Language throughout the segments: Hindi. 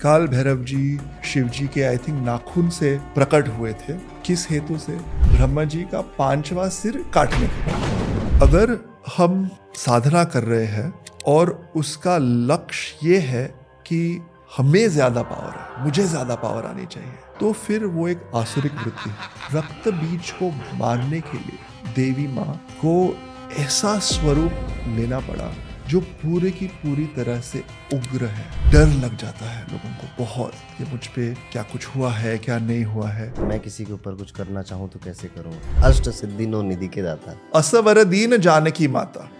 काल भैरव जी शिव जी के आई थिंक नाखून से प्रकट हुए थे। किस हेतु से? ब्रह्मा जी का पांचवा सिर काटने के अगर हम साधना कर रहे हैं और उसका लक्ष्य ये है कि हमें ज़्यादा पावर है, मुझे ज़्यादा पावर आनी चाहिए तो फिर वो एक आसुरिक वृत्ति है। रक्त बीज को मारने के लिए देवी माँ को ऐसा स्वरूप लेना पड़ा जो पूरे की पूरी तरह से उग्र है। डर लग जाता है लोगों को बहुत कि मुझ पे क्या कुछ हुआ है क्या नहीं हुआ है। मैं किसी के ऊपर कुछ करना चाहूँ तो कैसे करूँ? अष्ट सिद्धि नो निधि के दाता। असवर दीन जानकी माता।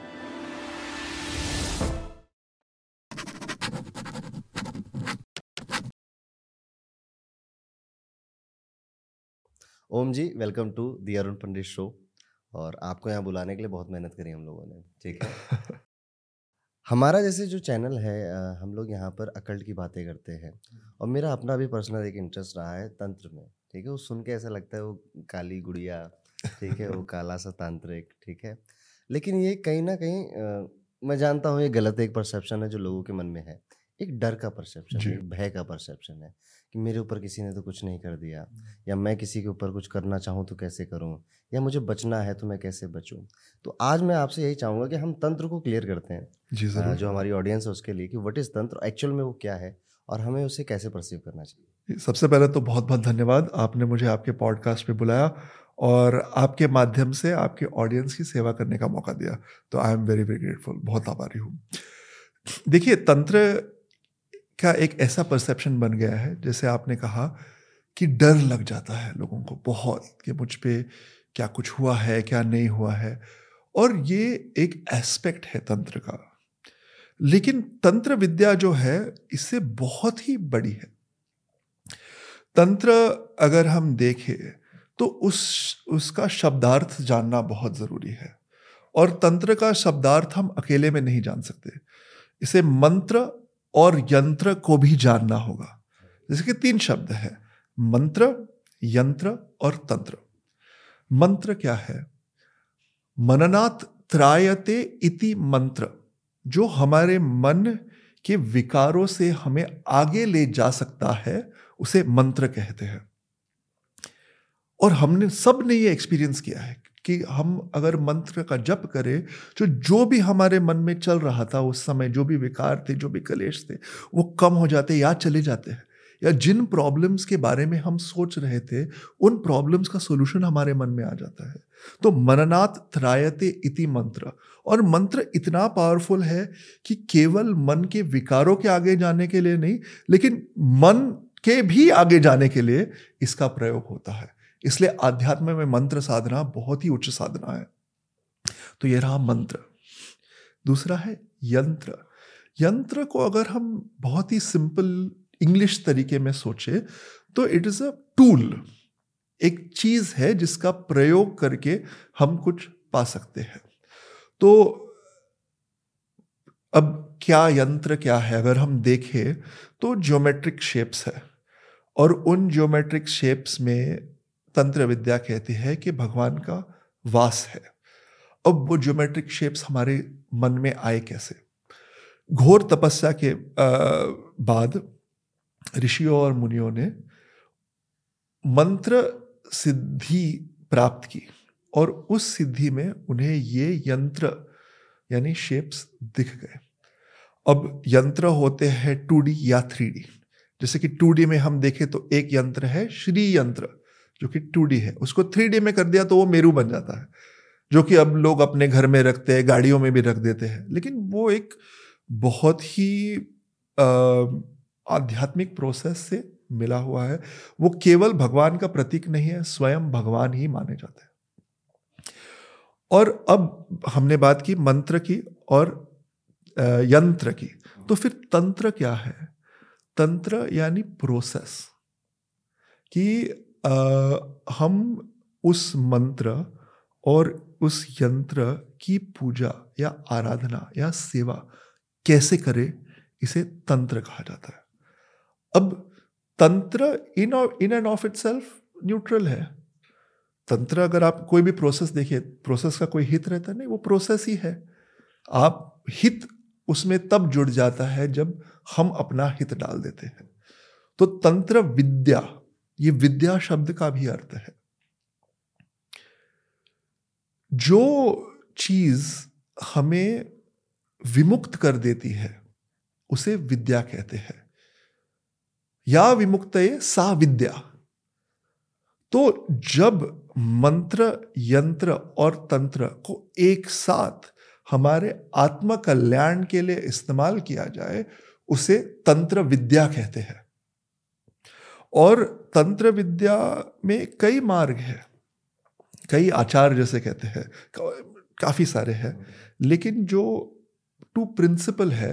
Om ji welcome to the Arun Pandit show और आपको यहाँ बुलाने के लिए बहुत मेहनत करी हम लोगों ने। ठीक है? हमारा जैसे जो चैनल है हम लोग यहाँ पर अकल्ट की बातें करते हैं और मेरा अपना भी पर्सनल एक इंटरेस्ट रहा है तंत्र में ठीक है? वो सुन के ऐसा लगता है वो काली गुड़िया ठीक है? वो काला सा तांत्रिक ठीक है? लेकिन ये कहीं ना कहीं मैं जानता हूँ ये गलत एक परसेप्शन है जो लोगों के मन में है। एक डर का परसेप्शन है भय का परसेप्शन है। कि मेरे ऊपर किसी ने तो कुछ नहीं कर दिया। या मैं किसी के ऊपर कुछ करना चाहूँ तो कैसे करूँ? या मुझे बचना है तो मैं कैसे बचूँ? तो आज मैं आपसे यही चाहूँगा कि हम तंत्र को क्लियर करते हैं जी सर जो हमारी ऑडियंस है उसके लिए कि वट इज़ तंत्र एक्चुअल में वो क्या है और हमें उसे कैसे परसीव करना चाहिए। सबसे पहले तो बहुत बहुत धन्यवाद। आपने मुझे आपके पॉडकास्ट पे बुलाया और आपके माध्यम से आपके ऑडियंस की सेवा करने का मौका दिया। तो I am very very grateful बहुत आभारी हूँ। देखिए तंत्र का एक ऐसा परसेप्शन बन गया है, जैसे आपने कहा कि डर लग जाता है लोगों को, बहुत कि मुझ पर क्या कुछ हुआ है, क्या नहीं हुआ है। और ये एक एस्पेक्ट है तंत्र का। लेकिन तंत्र विद्या जो है, इससे बहुत ही बड़ी है। तंत्र अगर हम देखें तो उस, उसका शब्दार्थ जानना बहुत ज़रूरी है। और तंत्र का शब्दार्थ हम अकेले में नहीं जान सकते। इसे मंत्र और यंत्र को भी जानना होगा। जैसे कि तीन शब्द है, मंत्र, यंत्र और तंत्र। मंत्र क्या है? मननात् त्रायते इति मंत्र, जो हमारे मन के विकारों से हमें आगे ले जा सकता है, उसे मंत्र कहते हैं। और हमने सबने ये एक्सपीरियंस किया है। कि हम अगर मंत्र का जप करें तो जो भी हमारे मन में चल रहा था उस समय, जो भी विकार थे, जो भी कलेश थे, वो कम हो जाते या चले जाते हैं। या जिन प्रॉब्लम्स के बारे में हम सोच रहे थे, उन प्रॉब्लम्स का सोल्यूशन हमारे मन में आ जाता है। तो मननाथ त्रायते इति मंत्र। और मंत्र इतना पावरफुल है कि केवल मन के विकारों के आगे जाने के लिए नहीं, लेकिन मन के भी आगे जाने के लिए इसका प्रयोग होता है। इसलिए आध्यात्म में मंत्र साधना बहुत ही उच्च साधना है। तो ये रहा मंत्र। दूसरा है यंत्र। यंत्र को अगर हम बहुत ही सिंपल इंग्लिश तरीके में सोचे तो इट इज़ अ टूल एक चीज़ है जिसका प्रयोग करके हम कुछ पा सकते हैं। तो अब क्या यंत्र क्या है? अगर हम देखें तो ज्योमेट्रिक शेप्स है। और उन ज्योमेट्रिक शेप्स में तंत्र विद्या कहती है कि भगवान का वास है। अब वो ज्योमेट्रिक शेप्स हमारे मन में आए कैसे? घोर तपस्या के बाद ऋषियों और मुनियों ने मंत्र सिद्धि प्राप्त की और उस सिद्धि में उन्हें ये यंत्र यानी शेप्स दिख गए। अब यंत्र होते हैं टू या थ्री जैसे कि टू में हम देखें तो एक यंत्र है, श्री यंत्र। जो कि टू है, उसको थ्री में कर दिया तो वो मेरू बन जाता है, जो कि अब लोग अपने घर में रखते हैं, गाड़ियों में भी रख देते हैं। लेकिन वो एक बहुत ही आध्यात्मिक प्रोसेस से मिला हुआ है। वो केवल भगवान का प्रतीक नहीं है, स्वयं भगवान ही माने जाते हैं। और अब हमने बात की मंत्र की और यंत्र की। तो फिर तंत्र क्या है? तंत्र यानी प्रोसेस कि हम उस मंत्र और उस यंत्र की पूजा या आराधना या सेवा कैसे करें, इसे तंत्र कहा जाता है। अब तंत्र in in and of itself neutral है। तंत्र अगर आप कोई भी प्रोसेस देखिए, प्रोसेस का कोई हित रहता नहीं, वो प्रोसेस ही है। आप हित उसमें तब जुड़ जाता है जब हम अपना हित डाल देते हैं। तो तंत्र विद्या ये विद्या शब्द का भी अर्थ है। जो चीज़ हमें विमुक्त कर देती है, उसे विद्या कहते हैं। या विमुक्त सा विद्या। तो जब मंत्र, यंत्र और तंत्र को एक साथ हमारे आत्म कल्याण के लिए इस्तेमाल किया जाए, उसे तंत्र विद्या कहते हैं। और तंत्र विद्या में कई मार्ग है। कई आचार जैसे कहते हैं काफ़ी सारे हैं। लेकिन जो टू प्रिंसिपल है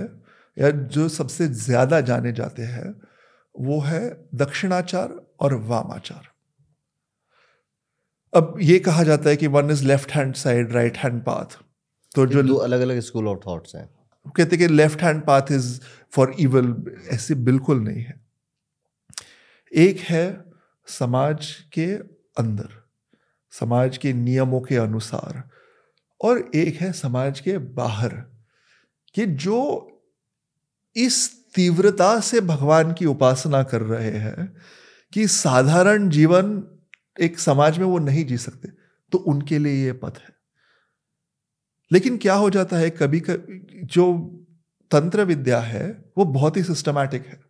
या जो सबसे ज़्यादा जाने जाते हैं वो है दक्षिणाचार और वामाचार। अब ये कहा जाता है कि one is left hand side right hand path तो जो दो अलग अलग स्कूल ऑफ़ थॉट्स हैं। कहते कि left hand path is for evil ऐसे बिल्कुल नहीं है। एक है समाज के अंदर, समाज के नियमों के अनुसार, और एक है समाज के बाहर, कि जो इस तीव्रता से भगवान की उपासना कर रहे हैं, कि साधारण जीवन एक समाज में वो नहीं जी सकते तो उनके लिए ये पथ है। लेकिन क्या हो जाता है, कभी कभी जो तंत्र विद्या है, वो बहुत ही सिस्टमैटिक है।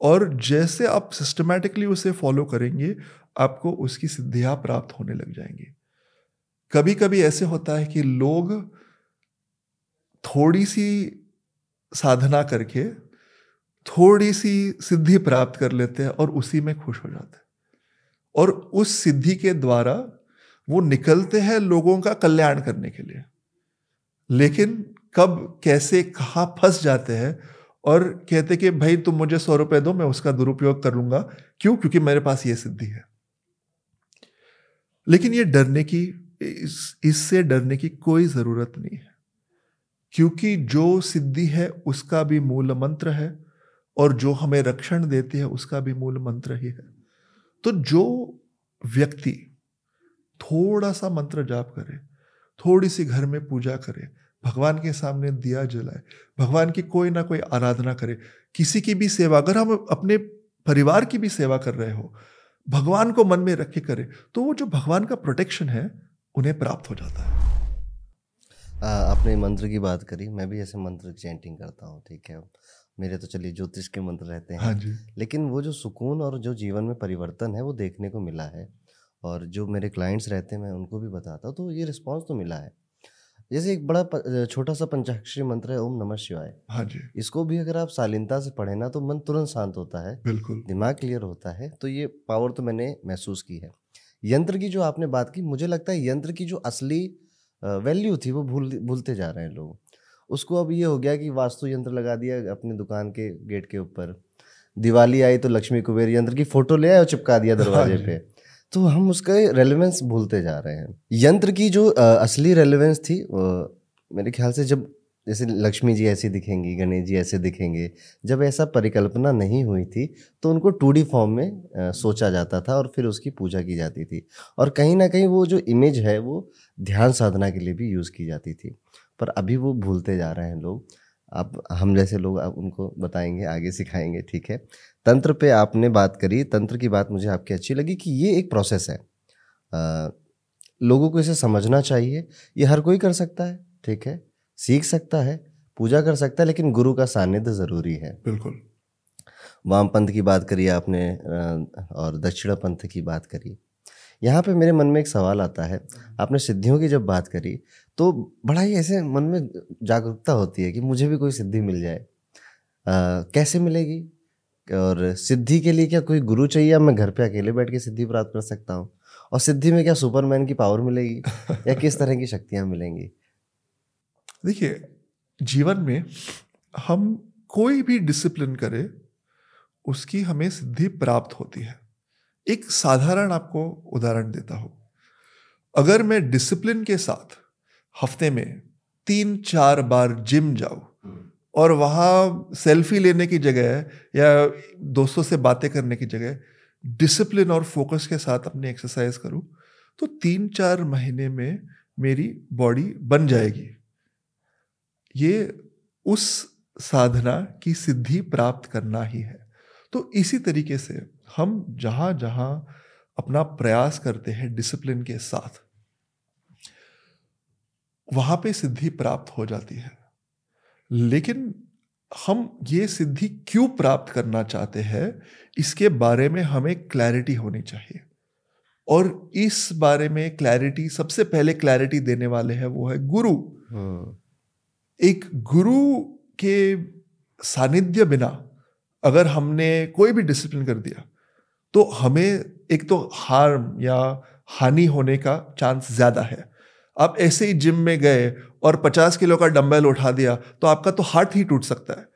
और जैसे आप सिस्टमैटिकली उसे फॉलो करेंगे, आपको उसकी सिद्धियाँ प्राप्त होने लग जाएँगी। कभी कभी ऐसे होता है कि लोग थोड़ी सी साधना करके थोड़ी सी सिद्धि प्राप्त कर लेते हैं और उसी में खुश हो जाते हैं। और उस सिद्धि के द्वारा वो निकलते हैं लोगों का कल्याण करने के लिए। लेकिन कब, कैसे, कहाँ फंस जाते हैं और कहते कि, भाई, तुम मुझे सौ रुपए दो, मैं उसका दुरुपयोग कर लूँगा। क्यों? क्योंकि मेरे पास ये सिद्धि है। लेकिन ये डरने की इससे इस डरने की कोई ज़रूरत नहीं है। क्योंकि जो सिद्धि है, उसका भी मूल मंत्र है और जो हमें रक्षण देती है, उसका भी मूल मंत्र ही है। तो जो व्यक्ति थोड़ा सा मंत्र जाप करे, थोड़ी सी घर में पूजा करे भगवान के सामने दिया जलाए। भगवान की कोई ना कोई आराधना करे। किसी की भी सेवा अगर हम अपने परिवार की भी सेवा कर रहे हो भगवान को मन में रख के करे तो वो जो भगवान का प्रोटेक्शन है उन्हें प्राप्त हो जाता है। आ, आपने मंत्र की बात करी मैं भी ऐसे मंत्र चैंटिंग करता हूँ ठीक है? मेरे तो चलिए ज्योतिष के मंत्र रहते हैं। हाँ जी। लेकिन वो जो सुकून और जो जीवन में परिवर्तन है वो देखने को मिला है। और जो मेरे क्लाइंट्स रहते हैं मैं उनको भी बताता हूँ तो ये रिस्पॉन्स तो मिला है। जैसे एक बड़ा छोटा सा पंचाक्षरी मंत्र है ओम नमः शिवाय। हाँ जी। इसको भी अगर आप शालीनता से पढ़े ना तो मन तुरंत शांत होता है बिल्कुल। दिमाग क्लियर होता है तो ये पावर तो मैंने महसूस की है। यंत्र की जो आपने बात की मुझे लगता है यंत्र की जो असली वैल्यू थी वो भूल भूलते जा रहे हैं लोग। उसको अब ये हो गया कि वास्तु यंत्र लगा दिया अपनी दुकान के गेट के ऊपर। दिवाली आई तो लक्ष्मी कुबेर यंत्र की फ़ोटो ले आए और चिपका दिया हाँ दरवाजे पे। तो हम उसका रेलेवेंस भूलते जा रहे हैं। यंत्र की जो असली रेलेवेंस थी मेरे ख्याल से जब जैसे लक्ष्मी जी ऐसी दिखेंगी गणेश जी ऐसे दिखेंगे जब ऐसा परिकल्पना नहीं हुई थी तो उनको टू फॉर्म में आ, सोचा जाता था और फिर उसकी पूजा की जाती थी। और कहीं ना कहीं वो जो इमेज है वो ध्यान साधना के लिए भी यूज़ की जाती थी। पर अभी वो भूलते जा रहे हैं लोग। आप हम जैसे लोग आप उनको बताएँगे आगे सिखाएँगे ठीक है? तंत्र पे आपने बात करी तंत्र की बात मुझे आपकी अच्छी लगी कि ये एक प्रोसेस है। आ, लोगों को इसे समझना चाहिए ये हर कोई कर सकता है ठीक है? सीख सकता है पूजा कर सकता है लेकिन गुरु का सानिध्य ज़रूरी है। बिल्कुल। वाम पंथ की बात करी आपने और दक्षिणा पंथ की बात करी। यहाँ पे मेरे मन में एक सवाल आता है। आपने सिद्धियों की जब बात करी तो बड़ा ही ऐसे मन में जागरूकता होती है कि मुझे भी कोई सिद्धि मिल जाए। आ, कैसे मिलेगी? और सिद्धि के लिए क्या कोई गुरु चाहिए? मैं घर पे अकेले बैठ के सिद्धि प्राप्त कर सकता हूँ। और सिद्धि में क्या सुपरमैन की पावर मिलेगी? या किस तरह की शक्तियाँ मिलेंगी? देखिए जीवन में हम कोई भी डिसिप्लिन करें उसकी हमें सिद्धि प्राप्त होती है। एक साधारण आपको उदाहरण देता हूँ। अगर मैं डिसिप्लिन के साथ हफ़्ते में तीन, चार बार जिम जाऊँ और वहाँ सेल्फी लेने की जगह या दोस्तों से बातें करने की जगह डिसिप्लिन और फोकस के साथ अपनी एक्सरसाइज करूँ तो तीन, चार महीने में मेरी बॉडी बन जाएगी। ये उस साधना की सिद्धि प्राप्त करना ही है। तो इसी तरीके से हम जहाँ जहाँ अपना प्रयास करते हैं डिसिप्लिन के साथ वहाँ पे सिद्धि प्राप्त हो जाती है। लेकिन हम ये सिद्धि क्यों प्राप्त करना चाहते हैं इसके बारे में हमें क्लैरिटी होनी चाहिए। और इस बारे में क्लैरिटी सबसे पहले क्लैरिटी देने वाले हैं वो है गुरु। हम्म, एक गुरु के सानिध्य बिना अगर हमने कोई भी डिसिप्लिन कर दिया तो हमें एक तो हार्म या हानि होने का चांस ज़्यादा है। आप ऐसे ही जिम में गए और पचास किलो का डंबल उठा दिया तो आपका तो हाथ ही टूट सकता है।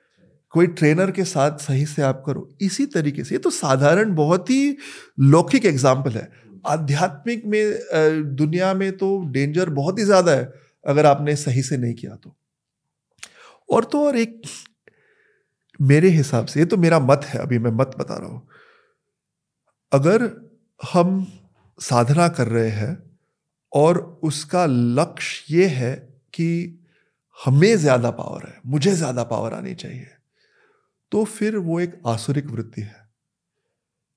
कोई ट्रेनर के साथ सही से आप करो, इसी तरीके से। ये तो साधारण बहुत ही लौकिक एग्ज़ाम्पल है। आध्यात्मिक में दुनिया में तो डेंजर बहुत ही ज़्यादा है, अगर आपने सही से नहीं किया तो। और तो और एक, मेरे हिसाब से, ये तो मेरा मत है, अभी मैं मत बता रहा हूँ। अगर हम साधना कर रहे हैं और उसका लक्ष्य ये है कि हमें ज़्यादा पावर है, मुझे ज़्यादा पावर आनी चाहिए तो फिर वो एक आसुरिक वृत्ति है।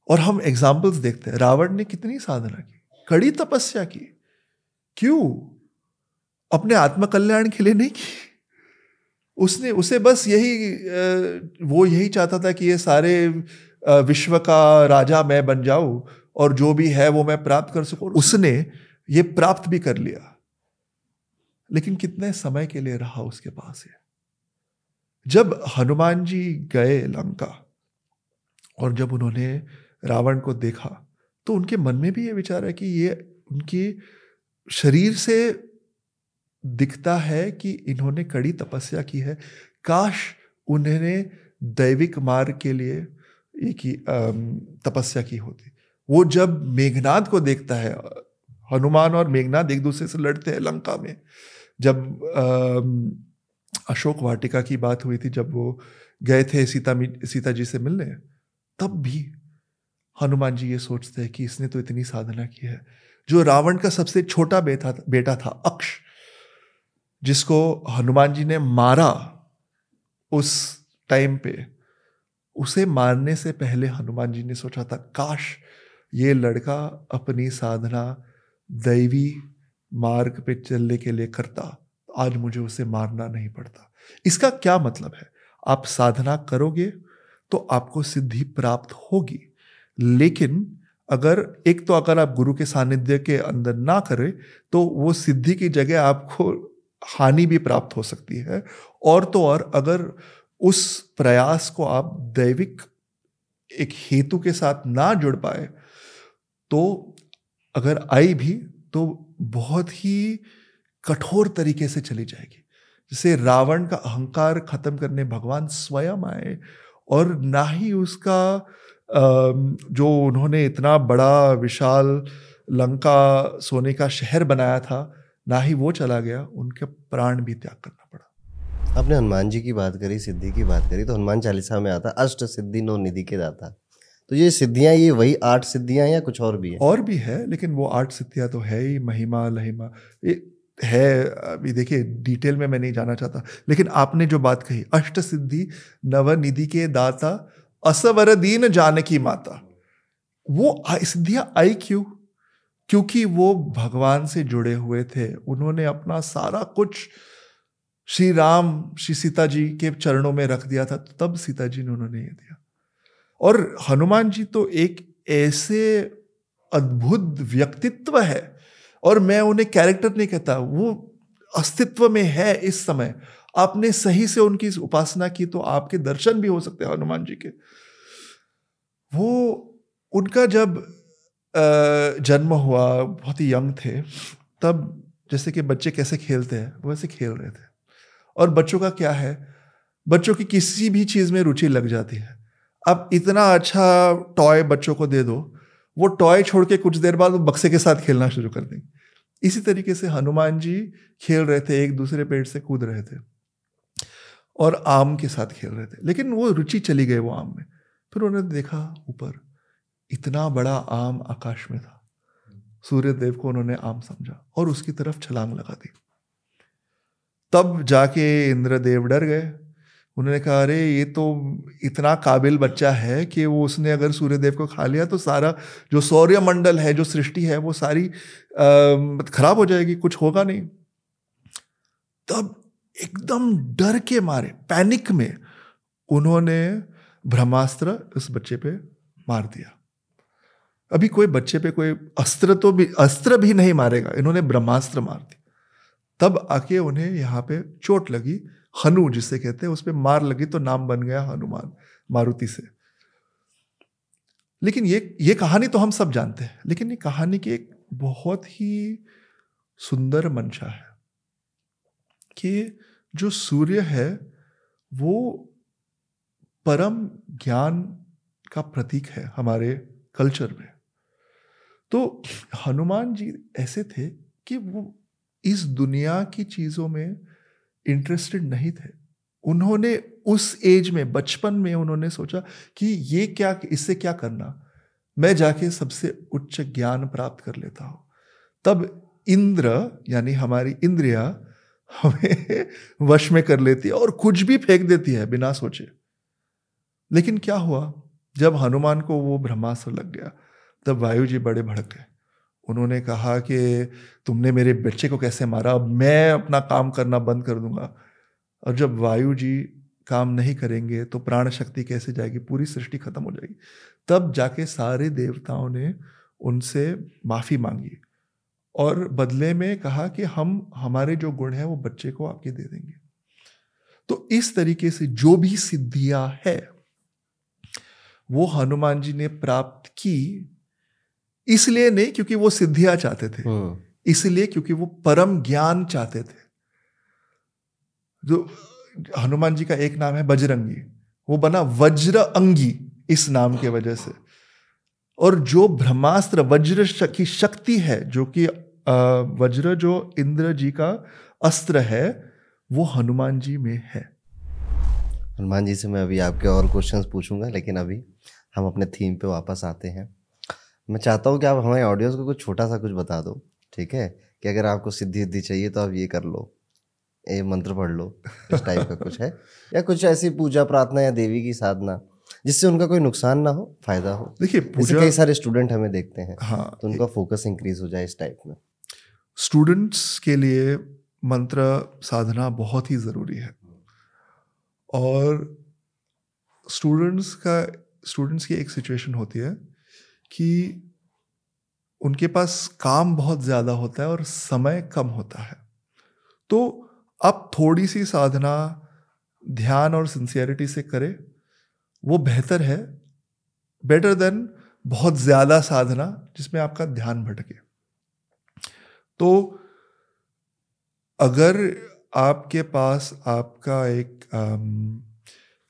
और हम एग्जाम्पल्स देखते हैं। रावण ने कितनी साधना की, कड़ी तपस्या की। क्यों? अपने आत्मकल्याण के लिए नहीं की। उसने, उसे बस यही वो यही चाहता था कि ये सारे विश्व का राजा मैं बन जाऊँ और जो भी है वो मैं प्राप्त कर सकूँ। उसने ये प्राप्त भी कर लिया। लेकिन कितने समय के लिए रहा उसके पास ये? जब हनुमान जी गए लंका और जब उन्होंने रावण को देखा तो उनके मन में भी ये विचार है कि ये उनकी शरीर से दिखता है कि इन्होंने कड़ी तपस्या की है। काश उन्होंने दैविक मार्ग के लिए ही तपस्या की होती। वो जब मेघनाद को देखता है, हनुमान और मेघनाद एक दूसरे से लड़ते हैं लंका में, जब अशोक वाटिका की बात हुई थी, जब वो गए थे सीता सीता जी से मिलने, तब भी हनुमान जी ये सोचते हैं कि इसने तो इतनी साधना की है। जो रावण का सबसे छोटा बेटा बेटा था, अक्ष, जिसको हनुमान जी ने मारा उस टाइम पे उसे मारने से पहले हनुमान जी ने सोचा था, काश ये लड़का अपनी साधना दैवी मार्ग पे चलने के लिए करता, आज मुझे उसे मारना नहीं पड़ता। इसका क्या मतलब है? आप साधना करोगे तो आपको सिद्धि प्राप्त होगी। लेकिन अगर एक तो अगर आप गुरु के सानिध्य के अंदर ना करें तो वो सिद्धि की जगह आपको हानि भी प्राप्त हो सकती है। और तो और अगर उस प्रयास को आप दैविक एक हेतु के साथ ना जुड़ पाए तो अगर आई भी तो बहुत ही कठोर तरीके से चली जाएगी। जैसे रावण का अहंकार खत्म करने भगवान स्वयं आए और ना ही उसका जो उन्होंने इतना बड़ा, विशाल लंका सोने का शहर बनाया था, ना ही वो चला गया, उनके प्राण भी त्याग पड़ा आपने हनुमान जी की बात करी, सिद्धि की बात करी तो हनुमान चालीसा में आता, अष्ट सिद्धि नो निधि के दाता। तो ये सिद्धियाँ, ये वही आठ सिद्धियाँ या कुछ और भी है? और भी है, लेकिन वो आठ सिद्धियाँ तो है ही, महिमा, लहिमा। ये है, अभी देखिए डिटेल में मैं नहीं जाना चाहता, लेकिन आपने जो बात कही, अष्ट सिद्धि नवनिधि के दाता, असवर दीन जानकी माता। वो सिद्धियाँ आई क्यों? क्योंकि वो भगवान से जुड़े हुए थे। उन्होंने अपना सारा कुछ श्री राम, श्री सीता जी के चरणों में रख दिया था तब सीता जी ने उन्होंने ये दिया। और हनुमान जी तो एक ऐसे अद्भुत व्यक्तित्व है, और मैं उन्हें कैरेक्टर नहीं कहता, वो अस्तित्व में है इस समय। आपने सही से उनकी उपासना की तो आपके दर्शन भी हो सकते हैं हनुमान जी के। वो, उनका जब जन्म हुआ, बहुत ही यंग थे, तब जैसे कि बच्चे कैसे खेलते हैं वैसे खेल रहे थे। और बच्चों का क्या है? बच्चों की किसी भी चीज़ में रुचि लग जाती है। अब इतना अच्छा टॉय बच्चों को दे दो, वो टॉय छोड़ के कुछ देर बाद वो बक्से के साथ खेलना शुरू कर देंगे। इसी तरीके से हनुमान जी खेल रहे थे, एक दूसरे पेड़ से कूद रहे थे और आम के साथ खेल रहे थे। लेकिन वो रुचि चली गई वो आम में। फिर उन्होंने देखा ऊपर, इतना बड़ा आम आकाश में था। सूर्य देव को उन्होंने आम समझा और उसकी तरफ़ छलांग लगा दी। तब जाके इंद्रदेव डर गए। उन्होंने कहा, अरे, ये तो इतना काबिल बच्चा है कि वो उसने अगर सूर्यदेव को खा लिया तो सारा जो सौर्य मंडल है, जो सृष्टि है, वो सारी खराब हो जाएगी, कुछ होगा नहीं। तब एकदम डर के मारे, पैनिक में उन्होंने ब्रह्मास्त्र उस बच्चे पे मार दिया। अभी कोई बच्चे पे कोई अस्त्र तो भी, अस्त्र भी नहीं मारेगा, इन्होंने ब्रह्मास्त्र मार दिया। तब आके उन्हें यहाँ पे चोट लगी। हनु जिसे कहते हैं, उस पर मार लगी तो नाम बन गया हनुमान, मारुति से। लेकिन ये ये कहानी तो हम सब जानते हैं, लेकिन ये कहानी की एक बहुत ही सुंदर मंशा है कि जो सूर्य है, वो परम ज्ञान का प्रतीक है हमारे कल्चर में। तो हनुमान जी ऐसे थे कि वो इस दुनिया की चीज़ों में इंटरेस्टेड नहीं थे। उन्होंने उस एज में, बचपन में उन्होंने सोचा कि ये क्या, इससे क्या करना? मैं जाके सबसे उच्च ज्ञान प्राप्त कर लेता हूँ। तब इंद्र, यानी हमारी इंद्रिया, हमें वश में कर लेती है और कुछ भी फेंक देती है बिना सोचे। लेकिन क्या हुआ? जब हनुमान को वो ब्रह्मास्त्र लग गया, तब वायु जी बड़े भड़क गए। उन्होंने कहा कि तुमने मेरे बच्चे को कैसे मारा? अब मैं अपना काम करना बंद कर दूँगा। और जब वायु जी काम नहीं करेंगे तो प्राण शक्ति कैसे जाएगी? पूरी सृष्टि खत्म हो जाएगी। तब जाके सारे देवताओं ने उनसे माफ़ी मांगी और बदले में कहा कि हम, हमारे जो गुण है, वो बच्चे को आपके दे देंगे। तो इस तरीके से जो भी सिद्धियाँ है, वो हनुमान जी ने प्राप्त की इसलिए नहीं क्योंकि वो सिद्धियाँ चाहते थे। हम्म। इसलिए क्योंकि वो परम ज्ञान चाहते थे। जो हनुमान जी का एक नाम है बजरंगी। वो बना वज्र अंगी इस नाम के वजह से। और जो ब्रह्मास्त्र वज्र की शक्ति है जो कि वज्र जो इंद्र जी का अस्त्र है वो हनुमान जी में है। हनुमान जी से मैं अभी आपके और क्वेश्चंस पूछूँगा लेकिन अभी हम अपने थीम पे वापस आते हैं। मैं चाहता हूँ कि आप हमारे ऑडियंस को कुछ छोटा सा कुछ बता दो ठीक है? कि अगर आपको सिद्धि सिद्धि चाहिए तो आप ये कर लो। ये मंत्र पढ़ लो इस टाइप का कुछ है। या कुछ ऐसी पूजा प्रार्थना या देवी की साधना जिससे उनका कोई नुकसान ना हो फ़ायदा हो। देखिए पूजा कई सारे स्टूडेंट हमें देखते हैं हाँ तो उनका फोकस इंक्रीज हो जाए इस टाइप में। स्टूडेंट्स के लिए मंत्र साधना बहुत ही ज़रूरी है। और स्टूडेंट्स का स्टूडेंट्स की एक सिचुएशन होती है कि उनके पास काम बहुत ज़्यादा होता है और समय कम होता है। तो अब थोड़ी सी साधना, ध्यान और सिंसियरिटी से करें, वो बेहतर है। बेटर देन बहुत ज़्यादा साधना जिसमें आपका ध्यान भटके। तो अगर आपके पास आपका एक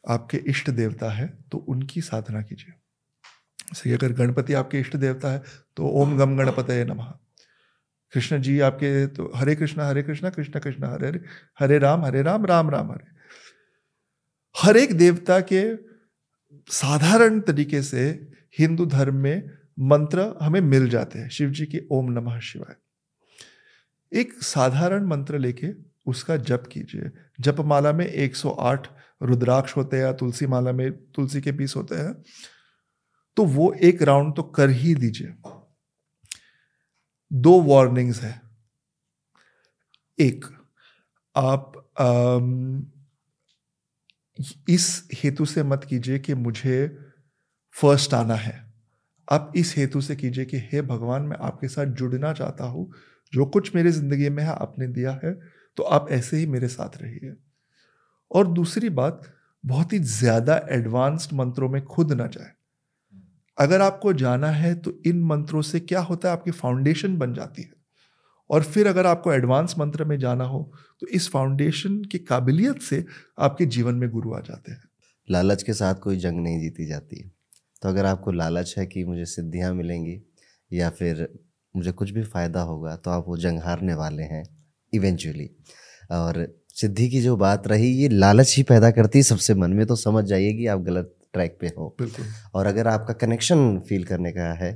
आपके इष्ट देवता है तो उनकी साधना कीजिए। जैसे अगर गणपति आपके इष्ट देवता है तो ओम गम गणपत नमः। कृष्ण जी आपके तो हरे कृष्ण हरे कृष्ण कृष्ण कृष्ण, हरे हरे हरे राम हरे राम राम राम, हरे। हर एक देवता के साधारण तरीके से हिंदू धर्म में मंत्र हमें मिल जाते हैं, शिव जी के ओम नमः शिवाय। एक साधारण मंत्र लेके उसका जप कीजिए। जप माला में 108 रुद्राक्ष होते हैं तुलसी माला में तुलसी के पीस होते हैं। तो वो एक राउंड तो कर ही दीजिए। दो वार्निंग्स है। एक आप आम, इस हेतु से मत कीजिए कि मुझे फ़र्स्ट आना है। आप इस हेतु से कीजिए कि हे भगवान मैं आपके साथ जुड़ना चाहता हूँ। जो कुछ मेरी ज़िंदगी में है आपने दिया है तो आप ऐसे ही मेरे साथ रहिए। और दूसरी बात बहुत ही ज़्यादा एडवांस्ड मंत्रों में खुद ना जाए। अगर आपको जाना है तो इन मंत्रों से क्या होता है? आपकी फाउंडेशन बन जाती है। और फिर अगर आपको एडवांस मंत्र में जाना हो तो इस फाउंडेशन की काबिलियत से आपके जीवन में गुरु आ जाते हैं। लालच के साथ कोई जंग नहीं जीती जाती। तो अगर आपको लालच है कि मुझे सिद्धियाँ मिलेंगी या फिर मुझे कुछ भी फ़ायदा होगा तो आप वो जंग हारने वाले हैं इवेंचुअली और सिद्धि की जो बात रही, ये लालच ही पैदा करती है सबसे मन में तो समझ जाइए कि आप गलत ट्रैक पे हो। और अगर आपका कनेक्शन फील करने का है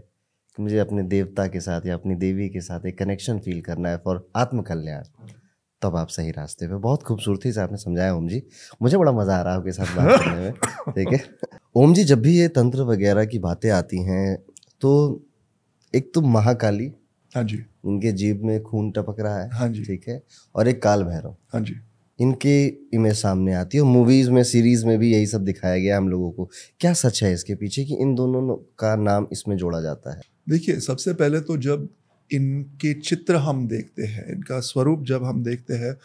कि मुझे अपने देवता के साथ या अपनी देवी के साथ एक कनेक्शन फील करना है फॉर आत्म कल्याण तब आप सही रास्ते पे बहुत खूबसूरती से आपने समझाया ओम जी। मुझे बड़ा मज़ा आ रहा है आपके साथ बात करने में ठीक है? ओम जी जब भी ये तंत्र वगैरह की बातें आती हैं तो एक तो महाकाली हाँ जी। उनके जीभ में खून टपक रहा है हाँ जी। ठीक है? और एक काल भैरव हाँ जी। इनकी इमेज सामने आती है मूवीज़ में सीरीज़ में भी यही सब दिखाया गया हम लोगों को। क्या सच है इसके पीछे कि इन दोनों का नाम इसमें जोड़ा जाता है? देखिए, सबसे पहले तो जब इनके चित्र हम देखते हैं, इनका स्वरूप जब हम देखते हैं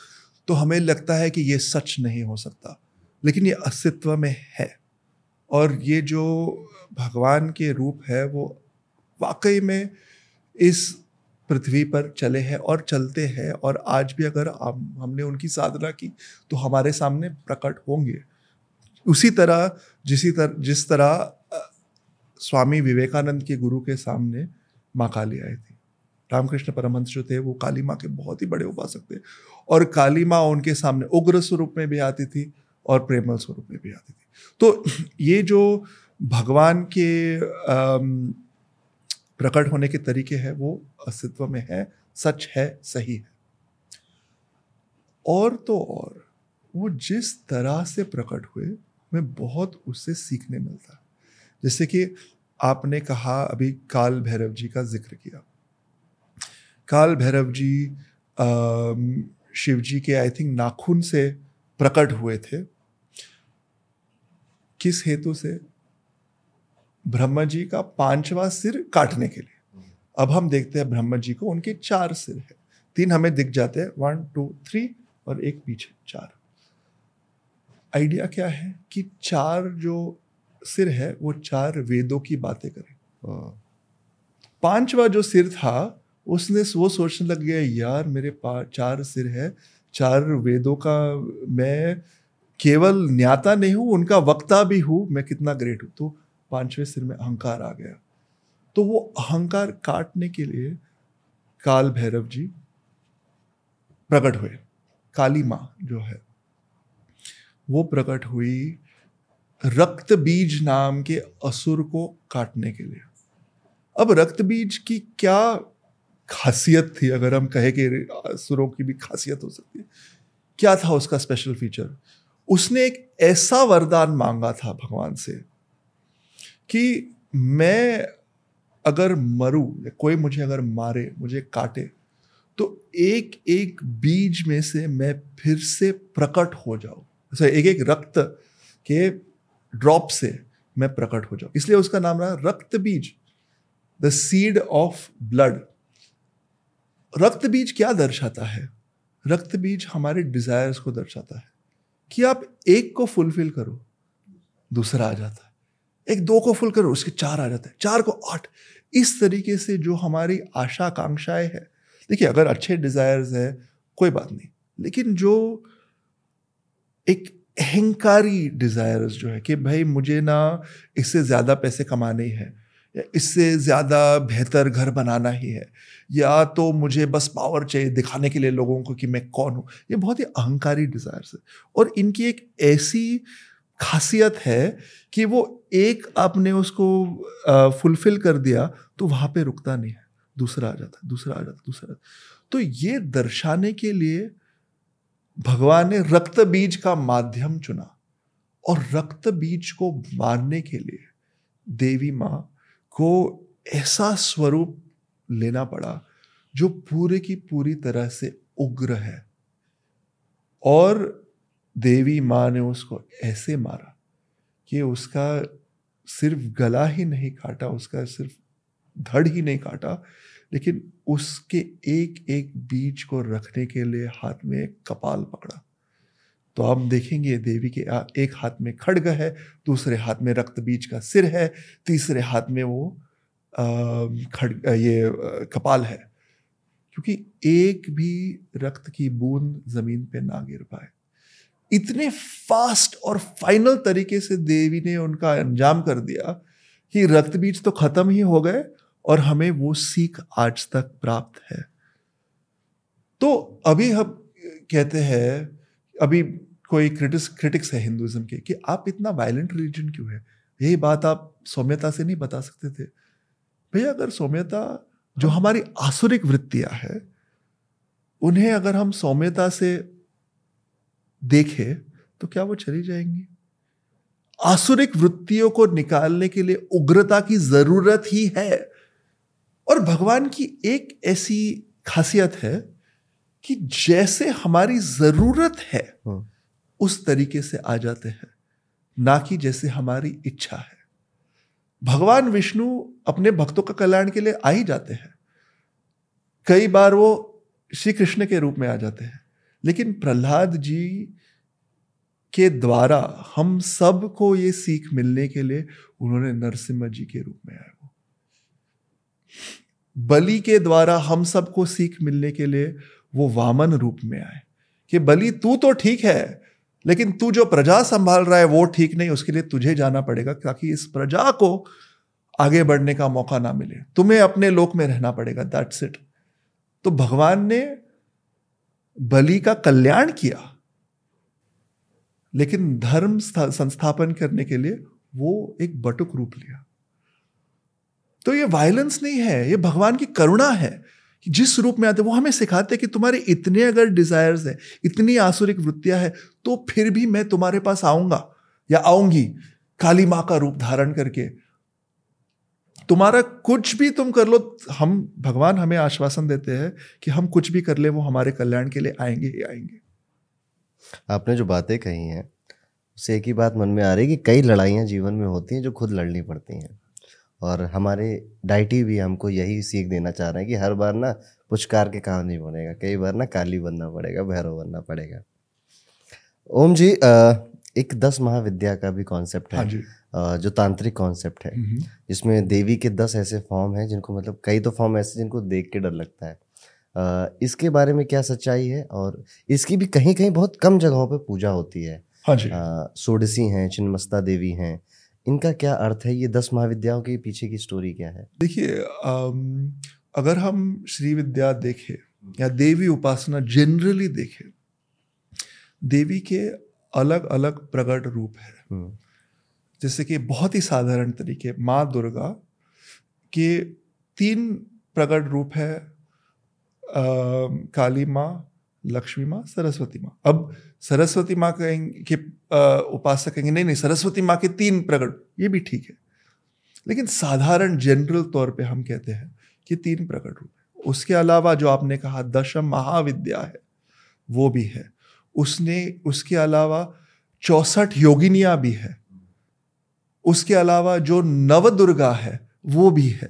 तो हमें लगता है कि ये सच नहीं हो सकता। लेकिन ये अस्तित्व में है। और ये जो भगवान के रूप है, वो वाकई में इस पृथ्वी पर चले हैं और चलते हैं और आज भी अगर हम, हमने उनकी साधना की तो हमारे सामने प्रकट होंगे। उसी तरह, जिसी तरह जिस तरह स्वामी विवेकानंद के गुरु के सामने माँ काली आई थी। रामकृष्ण परमहंस जो थे, वो काली माँ के बहुत ही बड़े उपासक थे और काली माँ उनके सामने उग्र स्वरूप में भी आती थी और प्रेमल स्वरूप में भी आती थी। तो ये जो भगवान के प्रकट होने के तरीके हैं, वो अस्तित्व में है, सच है, सही है। और तो और, वो जिस तरह से प्रकट हुए हमें बहुत उससे सीखने मिलता। है जैसे कि आपने कहा, अभी काल भैरव जी का ज़िक्र किया। काल भैरव जी शिव जी के, आई थिंक, नाखून से प्रकट हुए थे। किस हेतु से? ब्रह्मा जी का पांचवा सिर काटने के लिए। अब हम देखते हैं ब्रह्मा जी को उनके चार सिर है। तीन हमें दिख जाते हैं। वन टू थ्री और एक पीछे चार। आइडिया क्या है कि चार जो सिर है वो चार वेदों की बातें करें। हाँ। पांचवा जो सिर था उसने वो सोचने लग गया यार मेरे पास चार सिर है। चार वेदों का मैं केवल न्याता नहीं हूँ उनका वक्ता भी हूँ मैं कितना ग्रेट हूँ। तो पाँचवें सिर में अहंकार आ गया। तो वो अहंकार काटने के लिए काल भैरव जी प्रकट हुए। काली माँ जो है, वो प्रकट हुई रक्त बीज नाम के असुर को काटने के लिए। अब रक्त बीज की क्या खासियत थी? अगर हम कहे कि असुरों की भी खासियत हो सकती है। क्या था उसका स्पेशल फीचर उसने एक ऐसा वरदान मांगा था भगवान से कि मैं अगर मरूं, या कोई मुझे अगर मारे, मुझे काटे तो एक एक बीज में से मैं फिर से प्रकट हो जाऊँ। अच्छा एक एक रक्त के ड्रॉप से मैं प्रकट हो जाऊँ। इसलिए उसका नाम रहा रक्त बीज द सीड ऑफ़ ब्लड रक्त बीज क्या दर्शाता है? रक्त बीज हमारे डिजायर्स को दर्शाता है कि आप एक को फुलफिल करो, दूसरा आ जाता है। एक दो को फुल करो उसके चार आ जाते हैं। चार को आठ। इस तरीके से जो हमारी आशा आकांक्षाएँ है। देखिए, अगर अच्छे डिजायर्स है, कोई बात नहीं। लेकिन जो एक अहंकारी डिजायर्स जो है कि भाई मुझे ना इससे ज़्यादा पैसे कमाने ही है, या इससे ज़्यादा बेहतर घर बनाना ही है, या तो मुझे बस पावर चाहिए दिखाने के लिए लोगों को कि मैं कौन हूँ। ये बहुत ही अहंकारी डिज़ायर्स है। और इनकी एक ऐसी खासियत है कि वो एक आपने उसको फुलफिल कर दिया तो वहाँ पे रुकता नहीं है। दूसरा आ जाता, दूसरा आ जाता, दूसरा तो ये दर्शाने के लिए भगवान ने रक्त बीज का माध्यम चुना और रक्त बीज को मारने के लिए देवी माँ को ऐसा स्वरूप लेना पड़ा जो पूरे की पूरी तरह से उग्र है। और देवी माँ ने उसको ऐसे मारा कि उसका सिर्फ़ गला ही नहीं काटा, उसका सिर्फ़ धड़ ही नहीं काटा, लेकिन उसके एक एक बीज को रखने के लिए हाथ में कपाल पकड़ा। तो हम देखेंगे देवी के एक हाथ में खड़ग है, दूसरे हाथ में रक्त बीज का सिर है, तीसरे हाथ में वो खड़ ये कपाल है। क्योंकि एक भी रक्त की बूंद ज़मीन पे ना गिर पाए। इतने फास्ट और फाइनल तरीके से देवी ने उनका अंजाम कर दिया कि रक्त बीज तो खत्म ही हो गए और हमें वो सीख आज तक प्राप्त है। तो अभी हम कहते हैं, अभी कोई क्रिटिक्स क्रिटिक्स है हिंदुज्म के कि आप इतना वायलेंट रिलीजन क्यों है? यही बात आप सौम्यता से नहीं बता सकते थे। भैया, अगर सौम्यता जो हमारी आसुरिक वृत्तियाँ है, उन्हें अगर हम सौम्यता से देखें तो क्या वो चली जाएँगी? आसुरिक वृत्तियों को निकालने के लिए उग्रता की ज़रूरत ही है। और भगवान की एक ऐसी खासियत है कि जैसे हमारी ज़रूरत है हाँ। उस तरीके से आ जाते हैं। ना कि जैसे हमारी इच्छा है। भगवान विष्णु अपने भक्तों का कल्याण के लिए आ ही जाते हैं। कई बार वो श्री कृष्ण के रूप में आ जाते हैं। लेकिन प्रहलाद जी के द्वारा हम सबको ये सीख मिलने के लिए उन्होंने नरसिम्हा जी के रूप में आए वो। बलि के द्वारा हम सबको सीख मिलने के लिए वो वामन रूप में आए कि बलि, तू तो ठीक है, लेकिन तू जो प्रजा संभाल रहा है वो ठीक नहीं, उसके लिए तुझे जाना पड़ेगा ताकि इस प्रजा को आगे बढ़ने का मौका ना मिले। तुम्हें अपने लोक में रहना पड़ेगा दैट्स इट तो भगवान ने बलि का कल्याण किया। लेकिन धर्म संस्थापन करने के लिए वो एक बटुक रूप लिया। तो ये वायलेंस नहीं है, ये भगवान की करुणा है जिस रूप में आते वो हमें सिखाते हैं कि तुम्हारे इतने अगर डिजायर्स है, इतनी आसुरिक वृत्तियाँ हैं तो फिर भी मैं तुम्हारे पास आऊँगा या आऊँगी, काली माँ का रूप धारण करके। तुम्हारा कुछ भी तुम कर लो, हम, भगवान हमें आश्वासन देते हैं कि हम कुछ भी कर ले, वो हमारे कल्याण के लिए आएँगे ही आएँगे। आपने जो बातें कही हैं उससे एक ही बात मन में आ रही है कि कई लड़ाइयाँ जीवन में होती हैं जो खुद लड़नी पड़ती हैं। और हमारे डाइटी भी हमको यही सीख देना चाह रहे हैं कि हर बार ना पुचकार के काम नहीं बनेगा कई बार ना काली बनना पड़ेगा भैरव बनना पड़ेगा। ओम जी एक दस महाविद्या का भी कॉन्सेप्ट है हाँ जो। तांत्रिक कॉन्सेप्ट है। जिसमें देवी के दस ऐसे फॉर्म हैं जिनको मतलब कई तो फॉर्म ऐसे जिनको देख के डर लगता है। इसके बारे में क्या सच्चाई है? और इसकी भी कहीं कहीं बहुत कम जगहों पर पूजा होती है। हाँ जी। सोडसी हैं चिन्मस्ता देवी हैं। इनका क्या अर्थ है? ये दस महाविद्याओं के पीछे की स्टोरी क्या है? देखिए अगर हम श्री विद्या देखें या देवी उपासना जनरली देखें देवी के अलग अलग प्रकट रूप है। हम्म। जैसे कि बहुत ही साधारण तरीके माँ दुर्गा के तीन प्रकट रूप है काली माँ, लक्ष्मी माँ, सरस्वती माँ। अब सरस्वती माँ कहेंगे के उपासक कहेंगे, नहीं नहीं, सरस्वती माँ के तीन प्रकट, ये भी ठीक है। लेकिन साधारण जनरल तौर पे हम कहते हैं कि तीन प्रकट रूप उसके अलावा जो आपने कहा, दशम महाविद्या है, वो भी है। उसने, उसके अलावा चौसठ योगिनिया भी है। उसके अलावा जो नव दुर्गा है, वो भी है।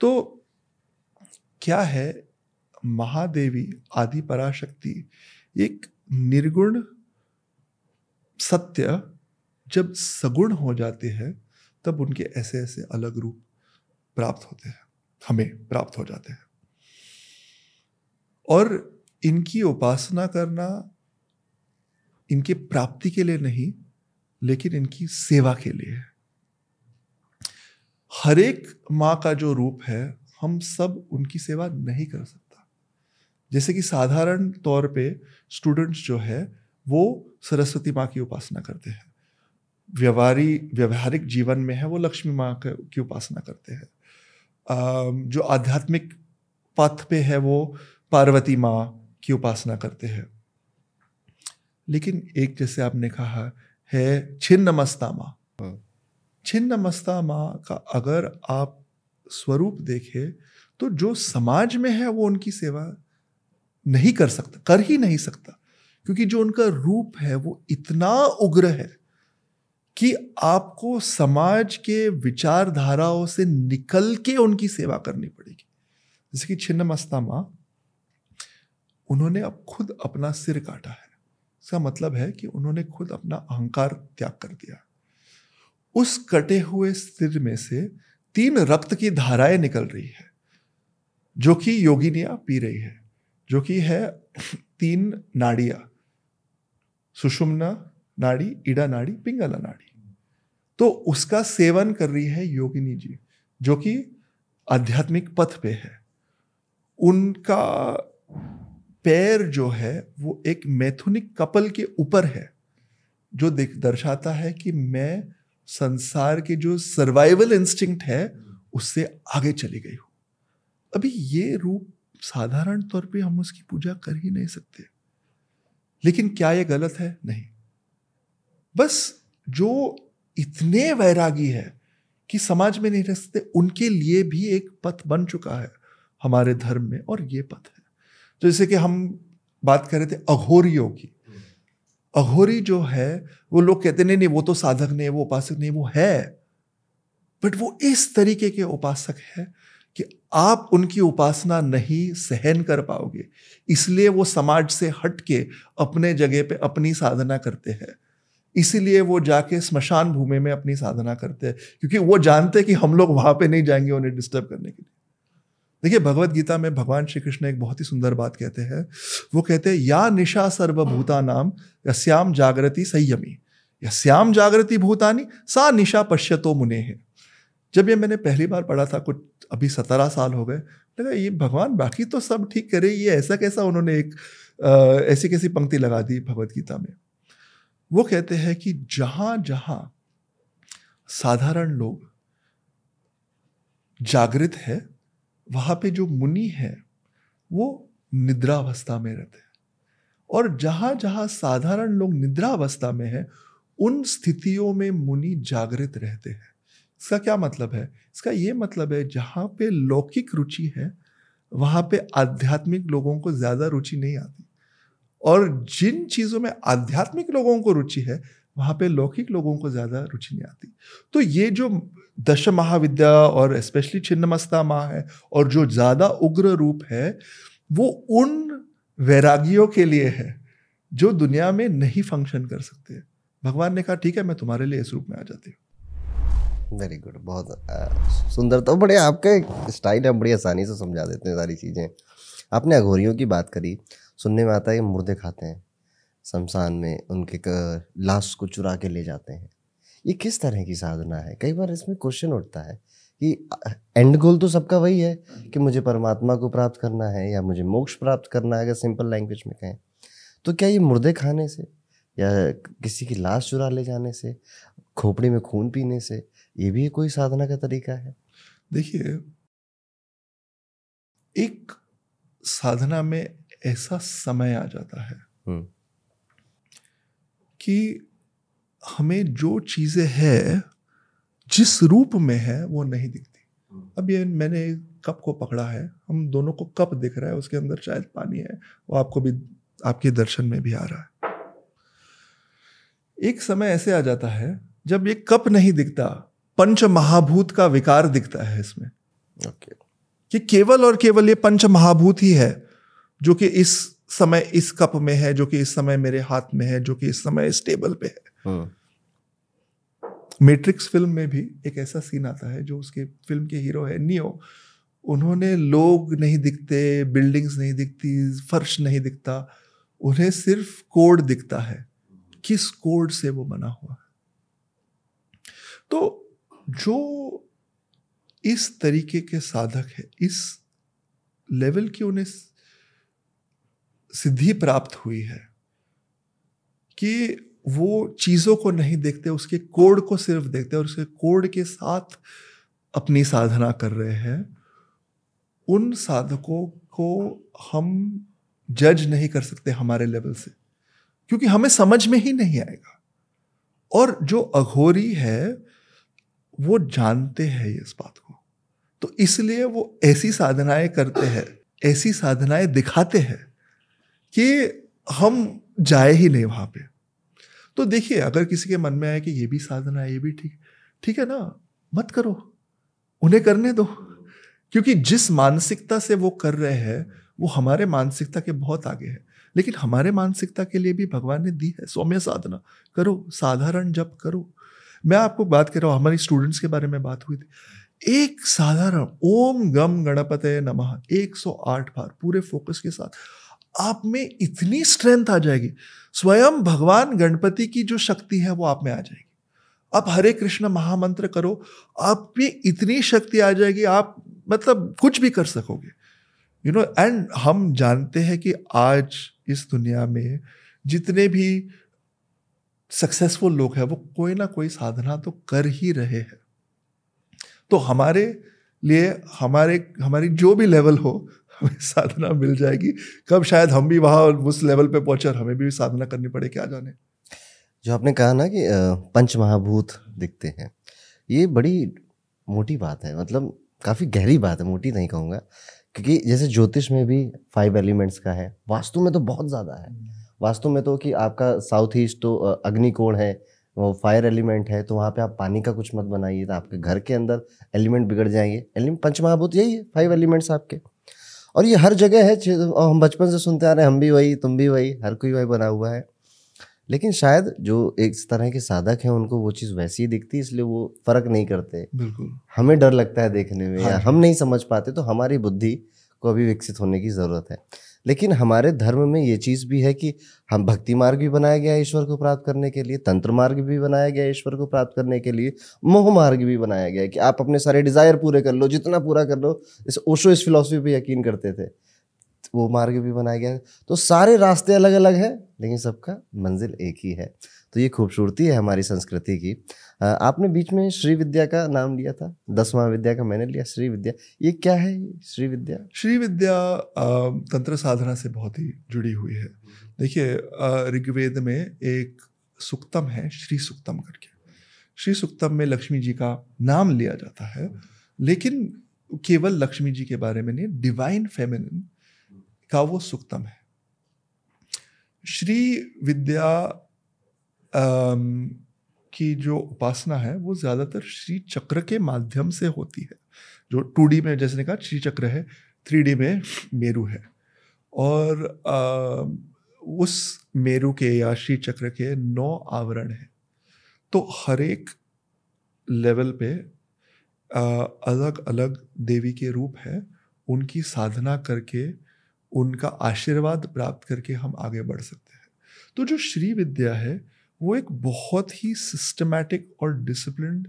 तो क्या है महादेवी, आदि पराशक्ति, एक निर्गुण सत्य जब सगुण हो जाते हैं, तब उनके ऐसे ऐसे अलग रूप प्राप्त होते हैं, हमें प्राप्त हो जाते हैं। और इनकी उपासना करना इनके प्राप्ति के लिए नहीं, लेकिन इनकी सेवा के लिए। है हर एक माँ का जो रूप है, हम सब उनकी सेवा नहीं कर सकते। जैसे कि साधारण तौर पे स्टूडेंट्स जो है, वो सरस्वती माँ की उपासना करते हैं। व्यवहारी, व्यवहारिक जीवन में है, वो लक्ष्मी माँ की उपासना करते हैं। जो आध्यात्मिक पथ पे है, वो पार्वती माँ की उपासना करते हैं। लेकिन एक जैसे आपने कहा है छिन्न मस्ता माँ। छिन्न मस्ता माँ का अगर आप स्वरूप देखें तो जो समाज में है, वो उनकी सेवा नहीं कर सकता, कर ही नहीं सकता। क्योंकि जो उनका रूप है, वो इतना उग्र है कि आपको समाज के विचारधाराओं से निकल के उनकी सेवा करनी पड़ेगी। जैसे कि छिन्न मस्ता माँ उन्होंने अब खुद अपना सिर काटा है। इसका मतलब है कि उन्होंने खुद अपना अहंकार त्याग कर दिया। उस कटे हुए सिर में से तीन रक्त की धाराएँ निकल रही है, जो कि योगिनिया पी रही है। जो कि है तीन नाड़िया, सुषुम्ना नाड़ी, इडा नाड़ी, पिंगला नाड़ी। तो उसका सेवन कर रही है योगिनी जी, जो कि आध्यात्मिक पथ पे है। उनका पैर जो है, वो एक मैथुनिक कपल के ऊपर है, जो दर्शाता है कि मैं संसार के जो सर्वाइवल इंस्टिंक्ट है, उससे आगे चली गई हूँ। अभी ये रूप साधारण तौर पे हम उसकी पूजा कर ही नहीं सकते। लेकिन क्या ये गलत है? नहीं। बस जो इतने वैरागी है कि समाज में नहीं रह सकते, उनके लिए भी एक पथ बन चुका है हमारे धर्म में, और ये पथ है। तो जैसे कि हम बात कर रहे थे अघोरियों की। अघोरी जो है, वो लोग कहते नहीं नहीं, वो तो साधक नहीं वो उपासक नहीं वो है। बट वो इस तरीके के उपासक है आप उनकी उपासना नहीं सहन कर पाओगे। इसलिए वो समाज से हट के अपने जगह पे अपनी साधना करते हैं। इसीलिए वो जाके स्मशान भूमि में अपनी साधना करते हैं, क्योंकि वो जानते हैं कि हम लोग वहाँ पे नहीं जाएँगे उन्हें डिस्टर्ब करने के लिए। देखिए, भगवत गीता में भगवान श्री कृष्ण एक बहुत ही सुंदर बात कहते हैं। वो कहते हैं, या निशा सर्वभूता नाम यश्याम जागृति संयमी। यश्याम जागृति भूतानी सा निशा पश्यतो मुने। है जब ये मैंने पहली बार पढ़ा था, कुछ अभी सत्रह साल हो गए, लगा ये भगवान बाकी तो सब ठीक करे, ये ऐसा कैसा उन्होंने एक ऐसी कैसी पंक्ति लगा दी भगवत गीता में? वो कहते हैं कि जहाँ जहाँ साधारण लोग जागृत है, वहाँ पे जो मुनि है, वो निद्रावस्था में रहते हैं। और जहाँ जहाँ साधारण लोग निद्रावस्था में है, उन स्थितियों में मुनि जागृत रहते हैं। इसका क्या मतलब है? इसका ये मतलब है, जहाँ पे लौकिक रुचि है, वहाँ पे आध्यात्मिक लोगों को ज़्यादा रुचि नहीं आती। और जिन चीज़ों में आध्यात्मिक लोगों को रुचि है, वहाँ पे लौकिक लोगों को ज़्यादा रुचि नहीं आती। तो ये जो दश महाविद्या और स्पेशली छिन्नमस्ता माँ है, और जो ज़्यादा उग्र रूप है, वो उन वैरागियों के लिए है, जो दुनिया में नहीं फ़ंक्शन कर सकते। भगवान ने कहा, ठीक है, मैं तुम्हारे लिए इस रूप में आ जाती हूँ। वेरी गुड बहुत सुंदर तो बड़े आपके स्टाइल है बड़ी आसानी से समझा देते हैं सारी चीज़ें। आपने अघोरियों की बात करी। सुनने में आता है कि मुर्दे खाते हैं। शमशान में उनके लाश को चुरा के ले जाते हैं। ये किस तरह की साधना है? कई बार इसमें क्वेश्चन उठता है कि एंड गोल तो सबका वही है कि मुझे परमात्मा को प्राप्त करना है या मुझे मोक्ष प्राप्त करना है, अगर सिंपल लैंग्वेज में कहें। तो क्या ये मुर्दे खाने से या किसी की लाश चुरा ले जाने से, खोपड़ी में खून पीने से ये भी कोई साधना का तरीका है देखिए एक साधना में ऐसा समय आ जाता है। कि हमें जो चीज़ें है जिस रूप में है वो नहीं दिखती। अब ये मैंने कप को पकड़ा है हम दोनों को कप दिख रहा है उसके अंदर शायद पानी है वो आपको भी आपके दर्शन में भी आ रहा है एक समय ऐसे आ जाता है जब ये कप नहीं दिखता पंच महाभूत का विकार दिखता है इसमें ओके okay. कि केवल और केवल ये पंच महाभूत ही है जो कि इस समय इस कप में है जो कि इस समय मेरे हाथ में है जो कि इस समय इस टेबल पे है मैट्रिक्स हाँ। फ़िल्म में भी एक ऐसा सीन आता है जो उसके फ़िल्म के हीरो है नियो उन्होंने लोग नहीं दिखते बिल्डिंग्स नहीं दिखती फर्श नहीं दिखता उन्हें सिर्फ़ कोड दिखता है किस कोड से वो बना हुआ है तो जो इस तरीके के साधक है, इस लेवल की उन्हें सिद्धि प्राप्त हुई है, कि वो चीज़ों को नहीं देखते, उसके कोड को सिर्फ़ देखते और उसके कोड के साथ अपनी साधना कर रहे हैं, उन साधकों को हम जज नहीं कर सकते हमारे लेवल से, क्योंकि हमें समझ में ही नहीं आएगा। और जो अघोरी है वो जानते हैं इस बात को। तो इसलिए वो ऐसी साधनाएँ करते हैं, ऐसी साधनाएँ दिखाते हैं कि हम जाए ही नहीं वहाँ पे। तो देखिए, अगर किसी के मन में आए कि ये भी साधना है, ये भी ठीक ठीक है ना, मत करो, उन्हें करने दो। क्योंकि जिस मानसिकता से वो कर रहे हैं, वो हमारे मानसिकता के बहुत आगे है। लेकिन हमारे मानसिकता के लिए भी भगवान ने दी है सौम्य साधना। करो, साधारण जप करो मैं आपको बात कर रहा हूँ, हमारी स्टूडेंट्स के बारे में बात हुई थी। एक साधारण, ओम गम गणपत नमः 108 बार पूरे फोकस के साथ। आप में इतनी स्ट्रेंथ आ जाएगी। स्वयं भगवान गणपति की जो शक्ति है, वो आप में आ जाएगी। आप हरे कृष्ण महामंत्र करो, आप में इतनी शक्ति आ जाएगी, आप मतलब कुछ भी कर सकोगे। यू नो एंड हम जानते हैं कि आज इस दुनिया में जितने भी सक्सेसफुल लोग हैं वो कोई ना कोई साधना तो कर ही रहे हैं। तो हमारे लिए हमारे हमारी जो भी लेवल हो हमें साधना मिल जाएगी। कब शायद हम भी वहाँ उस लेवल पे पहुँचे और हमें भी साधना करनी पड़े क्या जाने। जो आपने कहा ना कि पंच महाभूत दिखते हैं ये बड़ी मोटी बात है मतलब काफ़ी गहरी बात है मोटी नहीं कहूँगा। क्योंकि जैसे ज्योतिष में भी फाइव एलिमेंट्स का है वास्तु में तो बहुत ज़्यादा है। वास्तु में तो कि आपका साउथ ईस्ट तो अग्निकोण है वो फायर एलिमेंट है तो वहाँ पे आप पानी का कुछ मत बनाइए तो आपके घर के अंदर एलिमेंट बिगड़ जाएँगे। एलिमेंट पंचमहाभूत यही है फाइव एलिमेंट्स आपके। और ये हर जगह है हम बचपन से सुनते आ रहे हैं हम भी वही तुम भी वही हर कोई वही बना हुआ है। लेकिन शायद जो एक तरह के साधक हैं उनको वो चीज़ वैसी ही दिखती है इसलिए वो फ़र्क नहीं करते। बिल्कुल। हमें डर लगता है देखने में हाँ या हम नहीं समझ पाते तो हमारी बुद्धि को अभी विकसित होने की ज़रूरत है। लेकिन हमारे धर्म में ये चीज़ भी है कि हम भक्ति मार्ग भी बनाया गया ईश्वर को प्राप्त करने के लिए, तंत्र मार्ग भी बनाया गया ईश्वर को प्राप्त करने के लिए, मोह मार्ग भी बनाया गया कि आप अपने सारे डिज़ायर पूरे कर लो, जितना पूरा कर लो, इस ओशो, इस फिलोसफी पे यकीन करते थे। वो मार्ग भी बनाया गया तो सारे रास्ते अलग अलग हैं, लेकिन सबका मंजिल एक ही है। तो ये खूबसूरती है हमारी संस्कृति की। आपने बीच में श्री विद्या का नाम लिया था, दसवां विद्या का मैंने लिया, श्री विद्या। ये क्या है श्री विद्या? श्री विद्या तंत्र साधना से बहुत ही जुड़ी हुई है। देखिए ऋग्वेद में एक सुक्तम है, श्री सुक्तम करके। श्री सुक्तम में लक्ष्मी जी का नाम लिया जाता है, लेकिन केवल लक्ष्मी जी के बारे में नहीं डिवाइन फेमिनिन का वो सुक्तम है। श्री विद्या की जो उपासना है वो ज़्यादातर श्री चक्र के माध्यम से होती है। जो टू डी में जैसे ने कहा श्री चक्र है थ्री डी में मेरू है। और आ, उस मेरू के या श्री चक्र के नौ आवरण हैं। तो हर एक लेवल पे आ, अलग अलग देवी के रूप है। उनकी साधना करके उनका आशीर्वाद प्राप्त करके हम आगे बढ़ सकते हैं। तो जो श्री विद्या है वो एक बहुत ही सिस्टमैटिक और डिसिप्लिन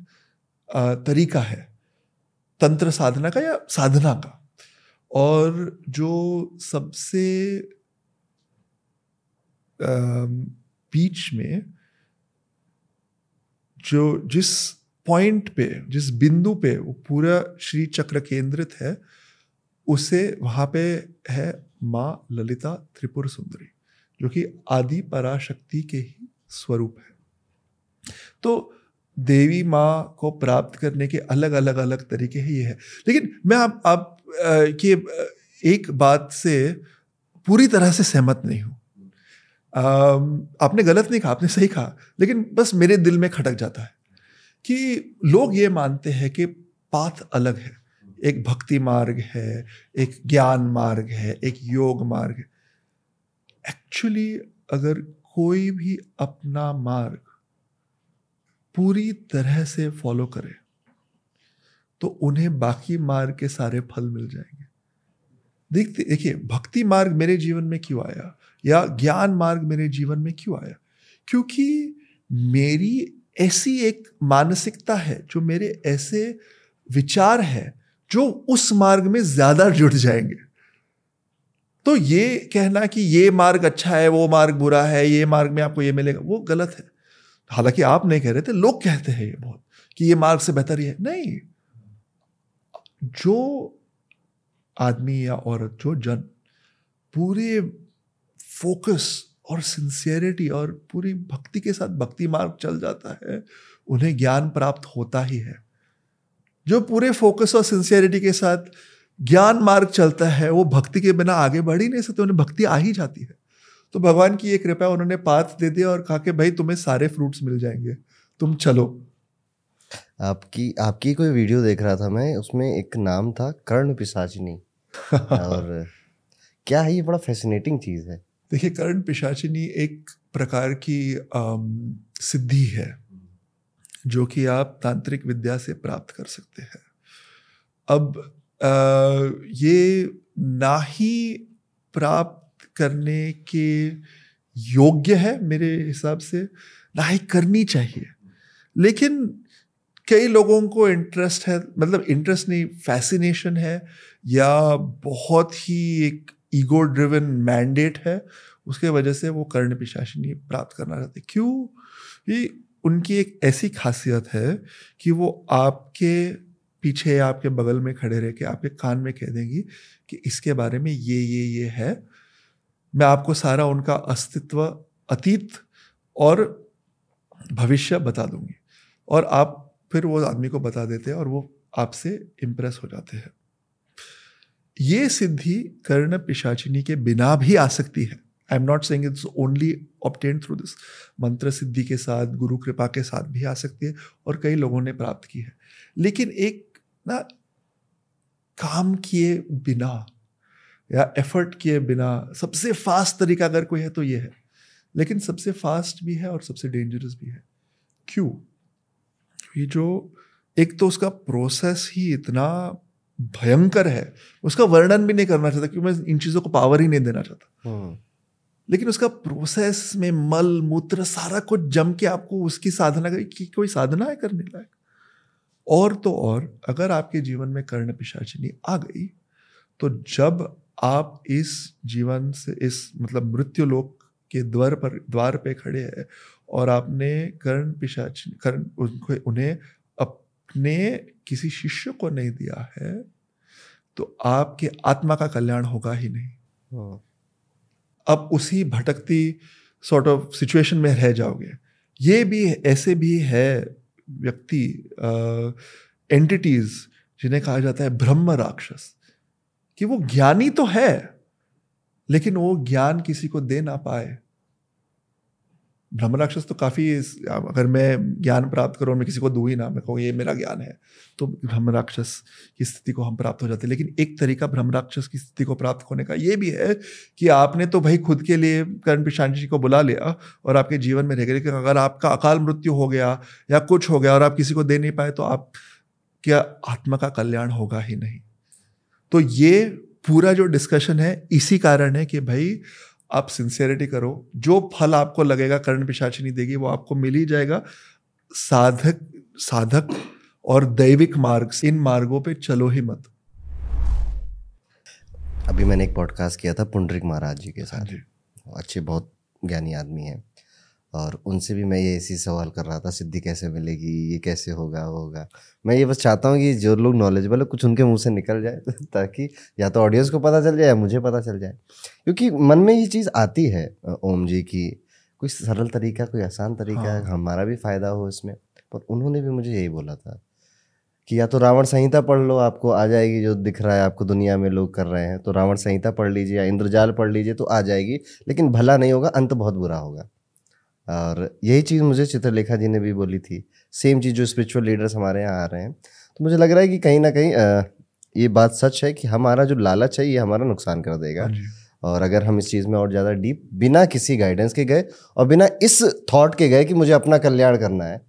तरीका है। तंत्र साधना का या साधना का? और जो सबसे बीच में जो जिस पॉइंट पे, जिस बिंदु पे वो पूरा श्री चक्र केंद्रित है, उसे वहाँ पे है माँ ललिता त्रिपुर सुंदरी, जो कि आदि पराशक्ति के ही स्वरूप है। तो देवी माँ को प्राप्त करने के अलग अलग अलग तरीके ही है। लेकिन मैं आप आप के एक बात से पूरी तरह से सहमत नहीं हूँ। आपने गलत नहीं कहा, आपने सही कहा, लेकिन बस मेरे दिल में खटक जाता है कि लोग ये मानते हैं कि पाथ अलग है। एक भक्ति मार्ग है, एक ज्ञान मार्ग है, एक योग मार्ग है। एक्चुअली अगर कोई भी अपना मार्ग पूरी तरह से फॉलो करे तो उन्हें बाकी मार्ग के सारे फल मिल जाएँगे। देखते, देखिए, भक्ति मार्ग मेरे जीवन में क्यों आया? या ज्ञान मार्ग मेरे जीवन में क्यों आया? क्योंकि मेरी ऐसी एक मानसिकता है, जो मेरे ऐसे विचार है, जो उस मार्ग में ज़्यादा जुड़ जाएँगे। तो ये कहना कि ये मार्ग अच्छा है, वो मार्ग बुरा है, ये मार्ग में आपको ये मिलेगा, वो गलत है। हालाँकि आप नहीं कह रहे थे, लोग कहते हैं ये बहुत कि ये मार्ग से बेहतर ही है। नहीं। जो आदमी या औरत, जो जन, पूरे फोकस और सिंसियरिटी और पूरी भक्ति के साथ भक्ति मार्ग चल जाता है, उन्हें ज्ञान प्राप्त होता ही है। जो पूरे फोकस और सिंसियरिटी के साथ ज्ञान मार्ग चलता है वो भक्ति के बिना आगे बढ़ ही नहीं सकते उन्हें भक्ति आ ही जाती है। तो भगवान की एक कृपया उन्होंने पात दे दिया और कहा कि भाई तुम्हें सारे फ्रूट्स मिल जाएँगे तुम चलो। आपकी आपकी कोई वीडियो देख रहा था मैं उसमें एक नाम था कर्ण पिशाचिनी और क्या है ये बड़ा फैसिनेटिंग चीज़ है। देखिए कर्ण पिशाचिनी एक प्रकार की सिद्धि है जो कि आप तांत्रिक विद्या से प्राप्त कर सकते हैं। अब ये ना ही प्राप्त करने के योग्य है मेरे हिसाब से, ना ही करनी चाहिए। लेकिन कई लोगों को इंटरेस्ट है मतलब इंटरेस्ट नहीं फैसिनेशन है, या बहुत ही एक ईगो ड्रिवन मैंडेट है, उसके वजह से वो कर्ण पिशाचिनी प्राप्त करना चाहते। क्यों? ये उनकी एक ऐसी खासियत है कि वो आपके पीछे आपके बगल में खड़े रह के आपके कान में कह देंगी कि इसके बारे में ये ये ये है। मैं आपको सारा उनका अस्तित्व, अतीत और भविष्य बता दूँगी। और आप फिर वो आदमी को बता देते हैं और वो आपसे इम्प्रेस हो जाते हैं। ये सिद्धि कर्ण पिशाचिनी के बिना भी आ सकती है। I am not saying it's only obtained through this मंत्र सिद्धि के साथ, गुरु कृपा के साथ भी आ सकती है और कई लोगों ने प्राप्त की है। लेकिन एक ना काम किए बिना या एफर्ट किए बिना सबसे फास्ट तरीका अगर कोई है तो ये है। लेकिन सबसे फास्ट भी है और सबसे डेंजरस भी है। क्यों? ये जो एक तो उसका प्रोसेस ही इतना भयंकर है उसका वर्णन भी नहीं करना चाहता क्योंकि मैं इन चीज़ों को पावर ही नहीं देना चाहता। हम्म। लेकिन उसका प्रोसेस में मल मूत्र सारा कुछ जम के आपको उसकी साधना की कोई साधना है करने लायक? और तो और अगर आपके जीवन में कर्ण पिशाचिनी आ गई तो जब आप इस जीवन से इस मतलब मृत्यु लोक के द्वार पर द्वार पे खड़े हैं और आपने कर्ण पिशाचिनी कर्ण उनको उन्हें अपने किसी शिष्य को नहीं दिया है तो आपके आत्मा का कल्याण होगा ही नहीं हाँ। अब उसी भटकती सॉर्ट ऑफ़ सिचुएशन में रह जाओगे ये भी ऐसे भी है व्यक्ति एंटिटीज जिन्हें कहा जाता है ब्रह्म राक्षस, कि वो ज्ञानी तो है, लेकिन वो ज्ञान किसी को दे ना पाए। ब्रह्म राक्षस तो काफ़ी अगर मैं ज्ञान प्राप्त करूँ मैं किसी को दूँ ही ना, मैं कहूँ, ये मेरा ज्ञान है तो ब्रह्म राक्षस की स्थिति को हम प्राप्त हो जाते हैं। लेकिन एक तरीका ब्रह्म राक्षस की स्थिति को प्राप्त होने का ये भी है कि आपने तो भाई खुद के लिए कर्ण पिशान जी को बुला लिया और आपके जीवन में रह गए। अगर आपका अकाल मृत्यु हो गया या कुछ हो गया और आप किसी को दे नहीं पाए तो आप, क्या आत्मा का कल्याण होगा ही नहीं? तो ये पूरा जो डिस्कशन है, इसी कारण है कि भाई आप सिंसियरिटी करो। जो फल आपको लगेगा कर्ण पिशाचिनी देगी वो आपको मिल ही जाएगा। साधक साधक और दैविक मार्ग इन मार्गों पे चलो ही मत। अभी मैंने एक पॉडकास्ट किया था पुंडरिक महाराज जी के साथ। अच्छे बहुत ज्ञानी आदमी हैं। और उनसे भी मैं ये इसी सवाल कर रहा था सिद्धि कैसे मिलेगी ये कैसे होगा होगा। मैं ये बस चाहता हूँ कि जो लोग नॉलेजेबल है कुछ उनके मुँह से निकल जाए ताकि या तो ऑडियंस को पता चल जाए या मुझे पता चल जाए। क्योंकि मन में ये चीज़ आती है ओम जी की कोई सरल तरीका कोई आसान तरीका हाँ। हमारा भी फ़ायदा हो इसमें। पर उन्होंने भी मुझे यही बोला था कि या तो रावण संहिता पढ़ लो आपको आ जाएगी जो दिख रहा है आपको दुनिया में लोग कर रहे हैं तो रावण संहिता पढ़ लीजिए या इंद्रजाल पढ़ लीजिए तो आ जाएगी लेकिन भला नहीं होगा अंत बहुत बुरा होगा। और यही चीज़ मुझे चित्रलेखा जी ने भी बोली थी। सेम चीज़ जो स्पिरिचुअल लीडर्स हमारे यहाँ आ रहे हैं। तो मुझे लग रहा है कि कहीं ना कहीं ये बात सच है कि हमारा जो लालच है ये हमारा नुकसान कर देगा। हाँ और अगर हम इस चीज़ में और ज़्यादा डीप बिना किसी गाइडेंस के गए और बिना इस थॉट के गए कि मुझे अपना कल्याण करना है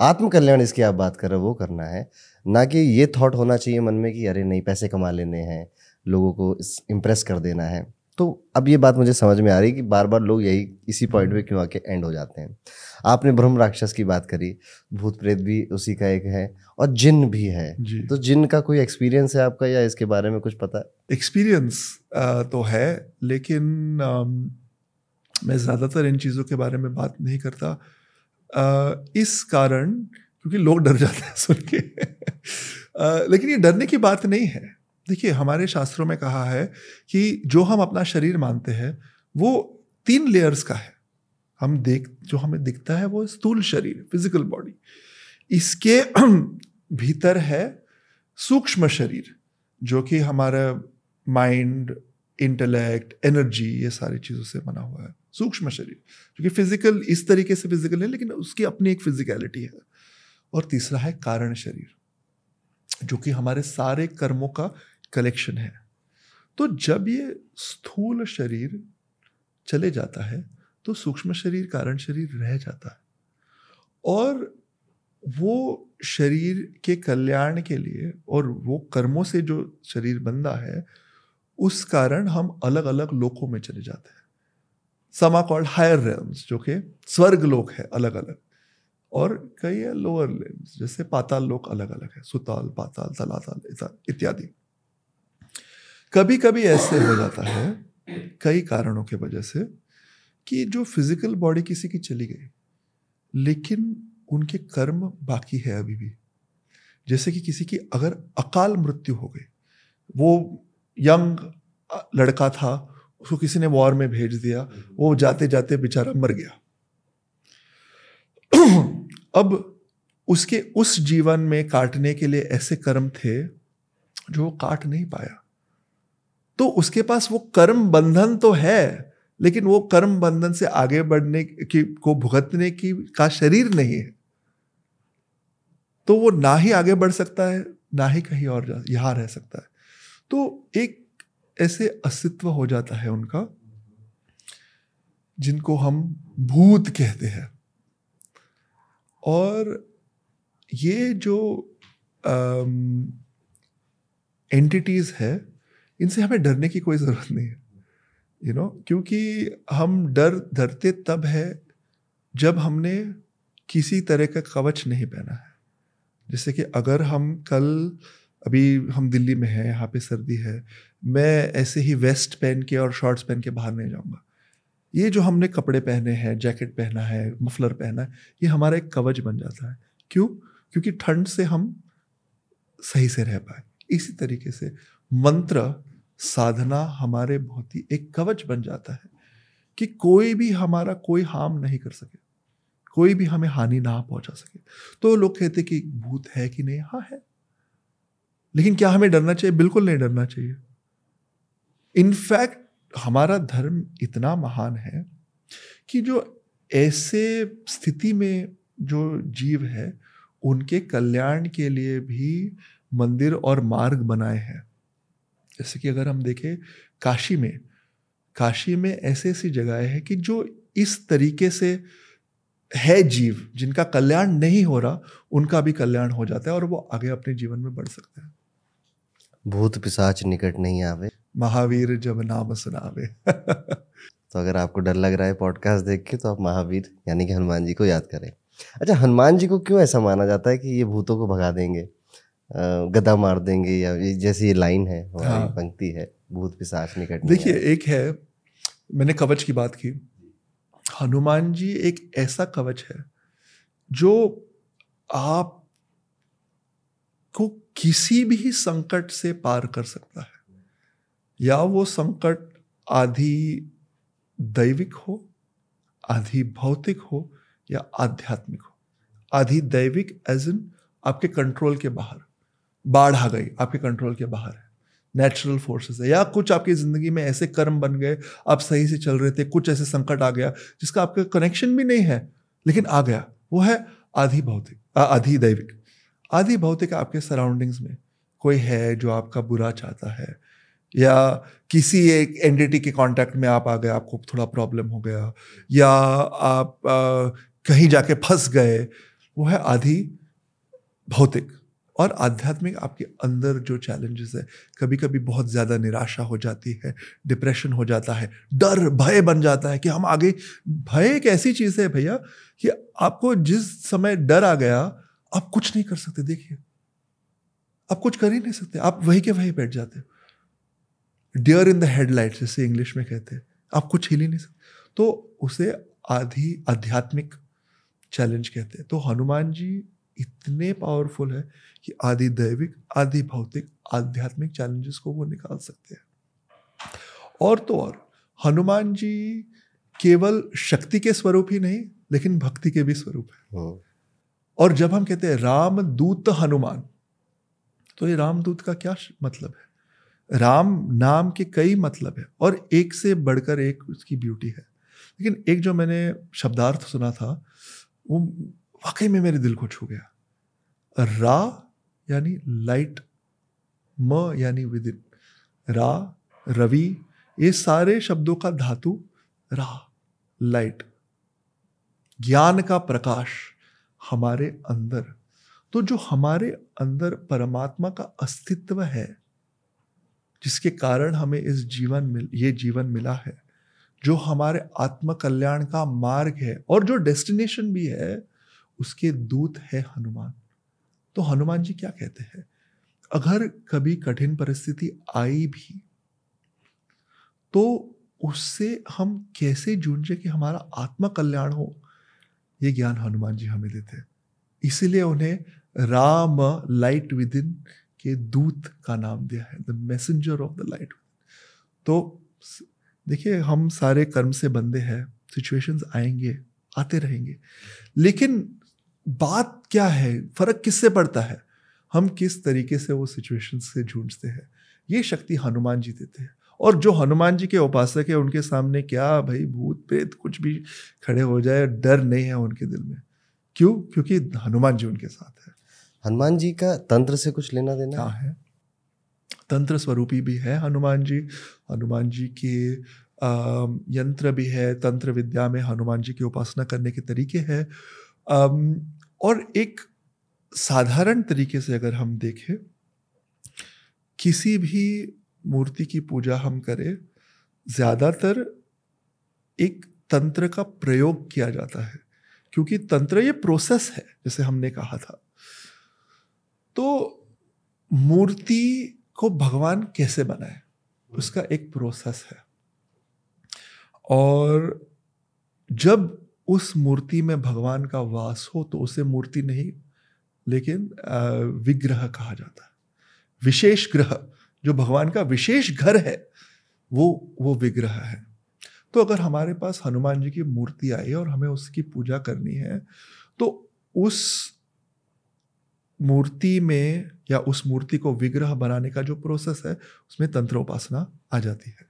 आत्म कल्याण इसकी आप बात कर रहे हो वो करना है ना कि ये थॉट होना चाहिए मन में कि अरे नहीं पैसे कमा लेने हैं लोगों को इम्प्रेस कर देना है। तो अब ये बात मुझे समझ में आ रही कि बार बार लोग यही इसी पॉइंट पे क्यों आके एंड हो जाते हैं। आपने ब्रह्म राक्षस की बात करी भूत प्रेत भी उसी का एक है और जिन भी है। तो जिन का कोई एक्सपीरियंस है आपका या इसके बारे में कुछ पता? है एक्सपीरियंस तो है लेकिन आ, मैं ज़्यादातर इन चीज़ों के बारे में बात नहीं करता। आ, इस कारण क्योंकि लोग डर जाते हैं सुन के। लेकिन ये डरने की बात नहीं है। देखिए, हमारे शास्त्रों में कहा है कि जो हम अपना शरीर मानते हैं, वो तीन लेयर्स का है। हम देख, जो हमें दिखता है, वो स्थूल शरीर फ़िज़िकल बॉडी इसके भीतर है सूक्ष्म शरीर, जो कि हमारा माइंड इंटेलेक्ट एनर्जी ये सारी चीज़ों से बना हुआ है। सूक्ष्म शरीर, जो कि फ़िज़िकल इस तरीके से फ़िज़िकल है, लेकिन उसकी अपनी एक फिजिकलिटी है। और तीसरा है कारण शरीर, जो कि हमारे सारे कर्मों का कलेक्शन है। तो जब ये स्थूल शरीर चले जाता है तो सूक्ष्म शरीर, कारण शरीर रह जाता है। और वो शरीर के कल्याण के लिए और वो कर्मों से जो शरीर बंदा है, उस कारण हम अलग अलग लोकों में चले जाते हैं। समा कॉल्ड हायर रेम्स जो कि स्वर्ग लोक है अलग अलग और कई है लोअर लेम्स जैसे पाताल लोक अलग अलग है, सुताल, पाताल, तलाताल इत्यादि। कभी कभी ऐसे हो जाता है, कई कारणों के वजह से, कि जो फ़िज़िकल बॉडी किसी की चली गई, लेकिन उनके कर्म बाकी है अभी भी। जैसे कि किसी की अगर अकाल मृत्यु हो गई, वो यंग लड़का था, उसको किसी ने वॉर में भेज दिया, वो जाते जाते बेचारा मर गया। अब उसके उस जीवन में काटने के लिए ऐसे कर्म थे, जो वो काट नहीं पाया। तो उसके पास वो कर्म बंधन तो है, लेकिन वो कर्म बंधन से आगे बढ़ने की, को भुगतने की, का शरीर नहीं है। तो वो ना ही आगे बढ़ सकता है, ना ही कहीं और यहाँ रह सकता है। तो एक ऐसे अस्तित्व हो जाता है उनका, जिनको हम भूत कहते हैं। और ये जो एंटिटीज है इनसे हमें डरने की कोई ज़रूरत नहीं है। You know? क्योंकि हम डर, डरते तब है जब हमने किसी तरह का कवच नहीं पहना है। जैसे कि अगर हम कल, अभी हम दिल्ली में हैं, यहाँ पे सर्दी है, मैं ऐसे ही वेस्ट पहन के और शॉर्ट्स पहन के बाहर नहीं जाऊँगा। ये जो हमने कपड़े पहने हैं, जैकेट पहना है, मफलर पहना है, ये हमारा एक कवच बन जाता है। क्यों? क्योंकि ठंड से हम सही से रह पाए। इसी तरीके से मंत्र साधना हमारे बहुत ही एक कवच बन जाता है कि कोई भी हमारा कोई हार्म नहीं कर सके, कोई भी हमें हानि ना पहुँचा सके। तो लोग कहते कि भूत है कि नहीं? हाँ है। लेकिन क्या हमें डरना चाहिए? बिल्कुल नहीं डरना चाहिए। इनफैक्ट हमारा धर्म इतना महान है कि जो ऐसे स्थिति में जो जीव है, उनके कल्याण के लिए भी मंदिर और मार्ग बनाए हैं। जैसे कि अगर हम देखें काशी में काशी में ऐसी ऐसी जगह है कि जो इस तरीके से है जीव जिनका कल्याण नहीं हो रहा उनका भी कल्याण हो जाता है और वो आगे अपने जीवन में बढ़ सकते हैं। भूत पिशाच निकट नहीं आवे। महावीर जब नाम सुनावे। तो अगर आपको डर लग रहा है पॉडकास्ट देख के तो आप महावीर यानी कि हनुमान जी को याद करें। अच्छा हनुमान जी को क्यों ऐसा माना जाता है कि ये भूतों को भगा देंगे? गदा मार देंगे या जैसे ये लाइन है हाँ। पंक्ति है भूत पिशाच निकट देखिए एक है मैंने कवच की बात की। हनुमान जी एक ऐसा कवच है जो आप को किसी भी संकट से पार कर सकता है। या वो संकट आधी दैविक हो आधी भौतिक हो या आध्यात्मिक हो। आधी दैविक एज इन आपके कंट्रोल के बाहर। बाढ़ आ गई आपके कंट्रोल के बाहर है। नेचुरल फोर्सेस है। या कुछ आपकी ज़िंदगी में ऐसे कर्म बन गए आप सही से चल रहे थे कुछ ऐसे संकट आ गया जिसका आपका कनेक्शन भी नहीं है लेकिन आ गया। वो है आधी भौतिक आधी दैविक। आधी भौतिक आपके सराउंडिंग्स में कोई है जो आपका बुरा चाहता है या किसी एक एंटिटी के कांटेक्ट में आप आ गए आपको थोड़ा प्रॉब्लम हो गया या आप आ, कहीं जाके फंस गए वो है आधी भौतिक। और आध्यात्मिक आपके अंदर जो चैलेंजेस है कभी कभी बहुत ज़्यादा निराशा हो जाती है डिप्रेशन हो जाता है, डर, भय बन जाता है कि हम आगे, भय एक ऐसी चीज़ है भैया कि आपको जिस समय डर आ गया, आप कुछ नहीं कर सकते, देखिए। आप कुछ कर ही नहीं सकते, आप वही के वही बैठ जाते डियर इन द हेडलाइट जैसे इंग्लिश में कहते हैं, आप कुछ हिल ही नहीं सकते। तो उसे आधी आध्यात्मिक चैलेंज कहते हैं। तो हनुमान जी इतने पावरफुल है कि आदि दैविक आदि भौतिक आध्यात्मिक चैलेंजेस को वो निकाल सकते हैं। और तो और हनुमान जी केवल शक्ति के स्वरूप ही नहीं लेकिन भक्ति के भी स्वरूप है। हाँ। और जब हम कहते हैं राम दूत हनुमान तो ये रामदूत का क्या मतलब है? राम नाम के कई मतलब है और एक से बढ़कर एक उसकी ब्यूटी है। लेकिन एक जो मैंने शब्दार्थ सुना था वो वाकई में मेरे दिल को छू गया। रा यानी लाइट म यानी विद इन रा, रवि, ये सारे शब्दों का धातु, रा लाइट ज्ञान का प्रकाश हमारे अंदर। तो जो हमारे अंदर परमात्मा का अस्तित्व है, जिसके कारण हमें इस जीवन मिल, ये जीवन मिला है, जो हमारे आत्म कल्याण का मार्ग है, और जो डेस्टिनेशन भी है उसके दूत है हनुमान। तो हनुमान जी क्या कहते हैं? अगर कभी कठिन परिस्थिति आई भी तो उससे हम कैसे जूझे कि हमारा आत्मा कल्याण हो? ये ज्ञान हनुमान जी हमें देते हैं। इसीलिए उन्हें राम लाइट विद इन के दूत का नाम दिया है the messenger of the light तो देखिए, हम सारे कर्म से बंदे हैं सिचुएशंस आएँगे, आते रहेंगे। लेकिन बात क्या है? फ़र्क किससे पड़ता है? हम किस तरीके से वो सिचुएशन से जूझते हैं? ये शक्ति हनुमान जी देते हैं। और जो हनुमान जी के उपासक है उनके सामने क्या भाई भूत प्रेत कुछ भी खड़े हो जाए डर नहीं है उनके दिल में? क्यों? क्योंकि हनुमान जी उनके साथ है। हनुमान जी का तंत्र से कुछ लेना देना क्या है? तंत्र स्वरूपी भी है हनुमान जी। हनुमान जी के यंत्र भी है। तंत्र विद्या में हनुमान जी की उपासना करने के तरीके हैं। और एक साधारण तरीके से अगर हम देखें, किसी भी मूर्ति की पूजा हम करें, ज़्यादातर एक तंत्र का प्रयोग किया जाता है। क्योंकि तंत्र ये प्रोसेस है, जैसे हमने कहा था। तो मूर्ति को भगवान कैसे बनाए? उसका एक प्रोसेस है। और जब उस मूर्ति में भगवान का वास हो तो उसे मूर्ति नहीं, लेकिन विग्रह कहा जाता है। विशेष ग्रह, जो भगवान का विशेष घर है, वो वो विग्रह है। तो अगर हमारे पास हनुमान जी की मूर्ति आई और हमें उसकी पूजा करनी है तो उस मूर्ति में या उस मूर्ति को विग्रह बनाने का जो प्रोसेस है, उसमें तंत्र उपासना आ जाती है।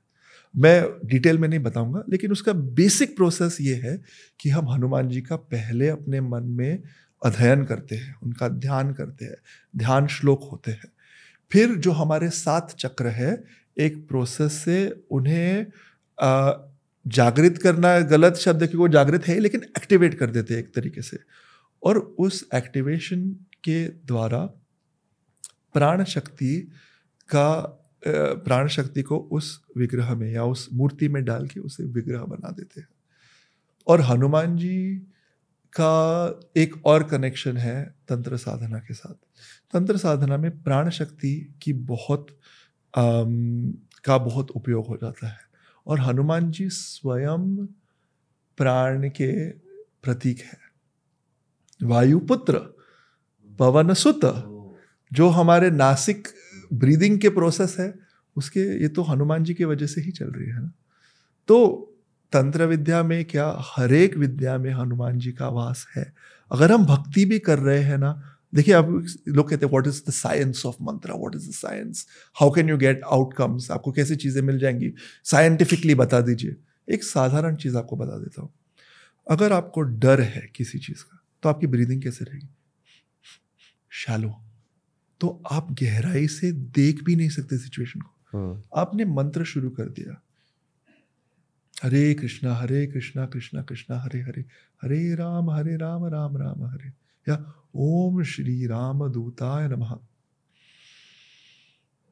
मैं डिटेल में नहीं बताऊँगा, लेकिन उसका बेसिक प्रोसेस ये है कि हम हनुमान जी का पहले अपने मन में अध्ययन करते हैं, उनका ध्यान करते हैं, ध्यान श्लोक होते हैं। फिर जो हमारे सात चक्र है, एक प्रोसेस से उन्हें जागृत करना, गलत शब्द क्योंकि वो जागृत है लेकिन एक्टिवेट कर देते हैं एक तरीके से। और उस एक्टिवेशन के द्वारा प्राण शक्ति का प्राण शक्ति को उस विग्रह में या उस मूर्ति में डाल के उसे विग्रह बना देते हैं। और हनुमान जी का एक और कनेक्शन है तंत्र साधना के साथ। तंत्र साधना में प्राण शक्ति की बहुत आम, का बहुत उपयोग हो जाता है। और हनुमान जी स्वयं प्राण के प्रतीक है। वायुपुत्र पवन सुत जो हमारे नासिक ब्रीदिंग के प्रोसेस है, उसके, ये तो हनुमान जी की वजह से ही चल रही है ना? तो तंत्र विद्या में क्या हर एक विद्या में हनुमान जी का वास है। अगर हम भक्ति भी कर रहे हैं ना, देखिए आप लोग कहते हैं what is the science of mantra what is the science how can you get outcomes आपको कैसी चीज़ें मिल जाएँगी? साइंटिफिकली बता दीजिए। एक साधारण चीज़ आपको बता देता हूँ। अगर आपको डर है किसी चीज़ का तो आपकी ब्रीदिंग कैसे रहेगी? शैलो तो आप गहराई से देख भी नहीं सकते सिचुएशन को। हाँ। आपने मंत्र शुरू कर दिया। हरे कृष्णा हरे कृष्णा कृष्णा कृष्णा हरे हरे हरे राम हरे राम राम राम हरे या ओम श्री राम दूताय नमः।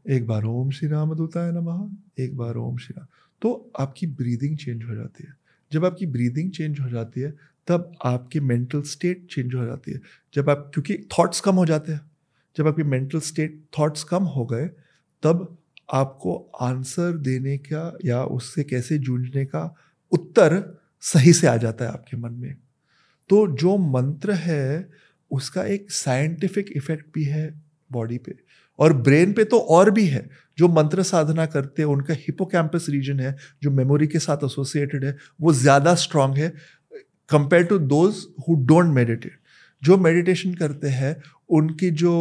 एक बार ओम श्री राम दूताय नमः एक बार ओम श्री राम। तो आपकी ब्रीदिंग चेंज हो जाती है। जब आपकी ब्रीदिंग चेंज हो जाती है तब आपकी मेंटल स्टेट चेंज हो जाती है। जब आप क्योंकि थॉट्स कम हो जाते हैं। जब आपकी मेंटल स्टेट थॉट्स कम हो गए, तब आपको आंसर देने का या उससे कैसे जूझने का उत्तर सही से आ जाता है आपके मन में। तो जो मंत्र है, उसका एक साइंटिफिक इफ़ेक्ट भी है बॉडी पे। और ब्रेन पे तो और भी है। जो मंत्र साधना करते हैं, उनका हिपोकैम्पस रीजन है, जो मेमोरी के साथ एसोसिएटेड है, वो ज़्यादा स्ट्रांग है compare to those who don't meditate जो मेडिटेशन करते हैं उनकी जो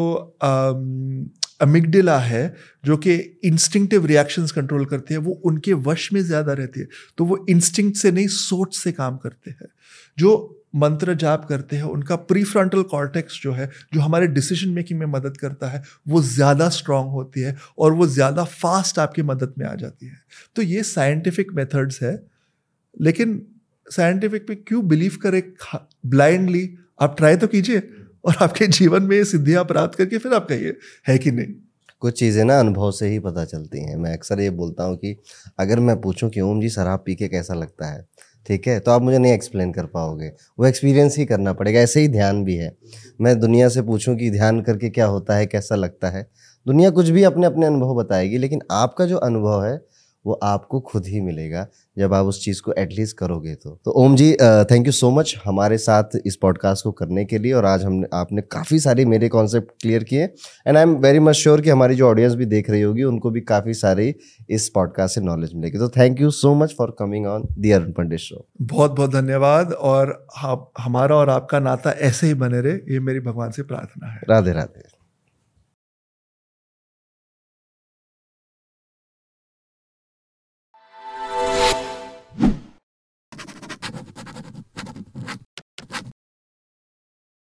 अमिगडिला है, जो कि इंस्टिंक्टिव रिएक्शंस कंट्रोल करती है, वो उनके वश में ज़्यादा रहती है। तो वो इंस्टिंक्ट से नहीं, सोच से काम करते हैं। जो मंत्र जाप करते हैं, उनका प्री फ्रंटल कॉर्टेक्स जो है, जो हमारे डिसीज़न मेकिंग में मदद करता है, वो ज़्यादा स्ट्रांग होती है और वो ज़्यादा फास्ट आपकी मदद में आ जाती है। तो ये साइंटिफिक मेथड्स है, लेकिन साइंटिफिक पे क्यों बिलीव करें ब्लाइंडली आप ट्राई तो कीजिए। और आपके जीवन में सिद्धियाँ प्राप्त करके फिर आप कहिए है कि नहीं? कुछ चीज़ें ना अनुभव से ही पता चलती हैं। मैं अक्सर ये बोलता हूँ कि अगर मैं पूछूँ कि ओम जी शराब पी के कैसा लगता है? ठीक है तो आप मुझे नहीं एक्सप्लेन कर पाओगे। वो एक्सपीरियंस ही करना पड़ेगा, ऐसे ही ध्यान भी है। मैं दुनिया से पूछूँ कि ध्यान करके क्या होता है, कैसा लगता है? दुनिया कुछ भी अपने अपने अनुभव बताएगी, लेकिन आपका जो अनुभव है वो आपको खुद ही मिलेगा जब आप उस चीज़ को एटलीस्ट करोगे तो। तो Om ji thank you so much हमारे साथ इस पॉडकास्ट को करने के लिए और आज हमने आपने काफ़ी सारे मेरे कॉन्सेप्ट क्लियर किए and I am very much sure कि हमारी जो ऑडियंस भी देख रही होगी उनको भी काफ़ी सारी इस पॉडकास्ट से नॉलेज मिलेगी। तो thank you so much for coming on the Arun Pandit show बहुत बहुत धन्यवाद और हमारा और आपका नाता ऐसे ही बने रहे ये मेरी भगवान से प्रार्थना है। राधे राधे।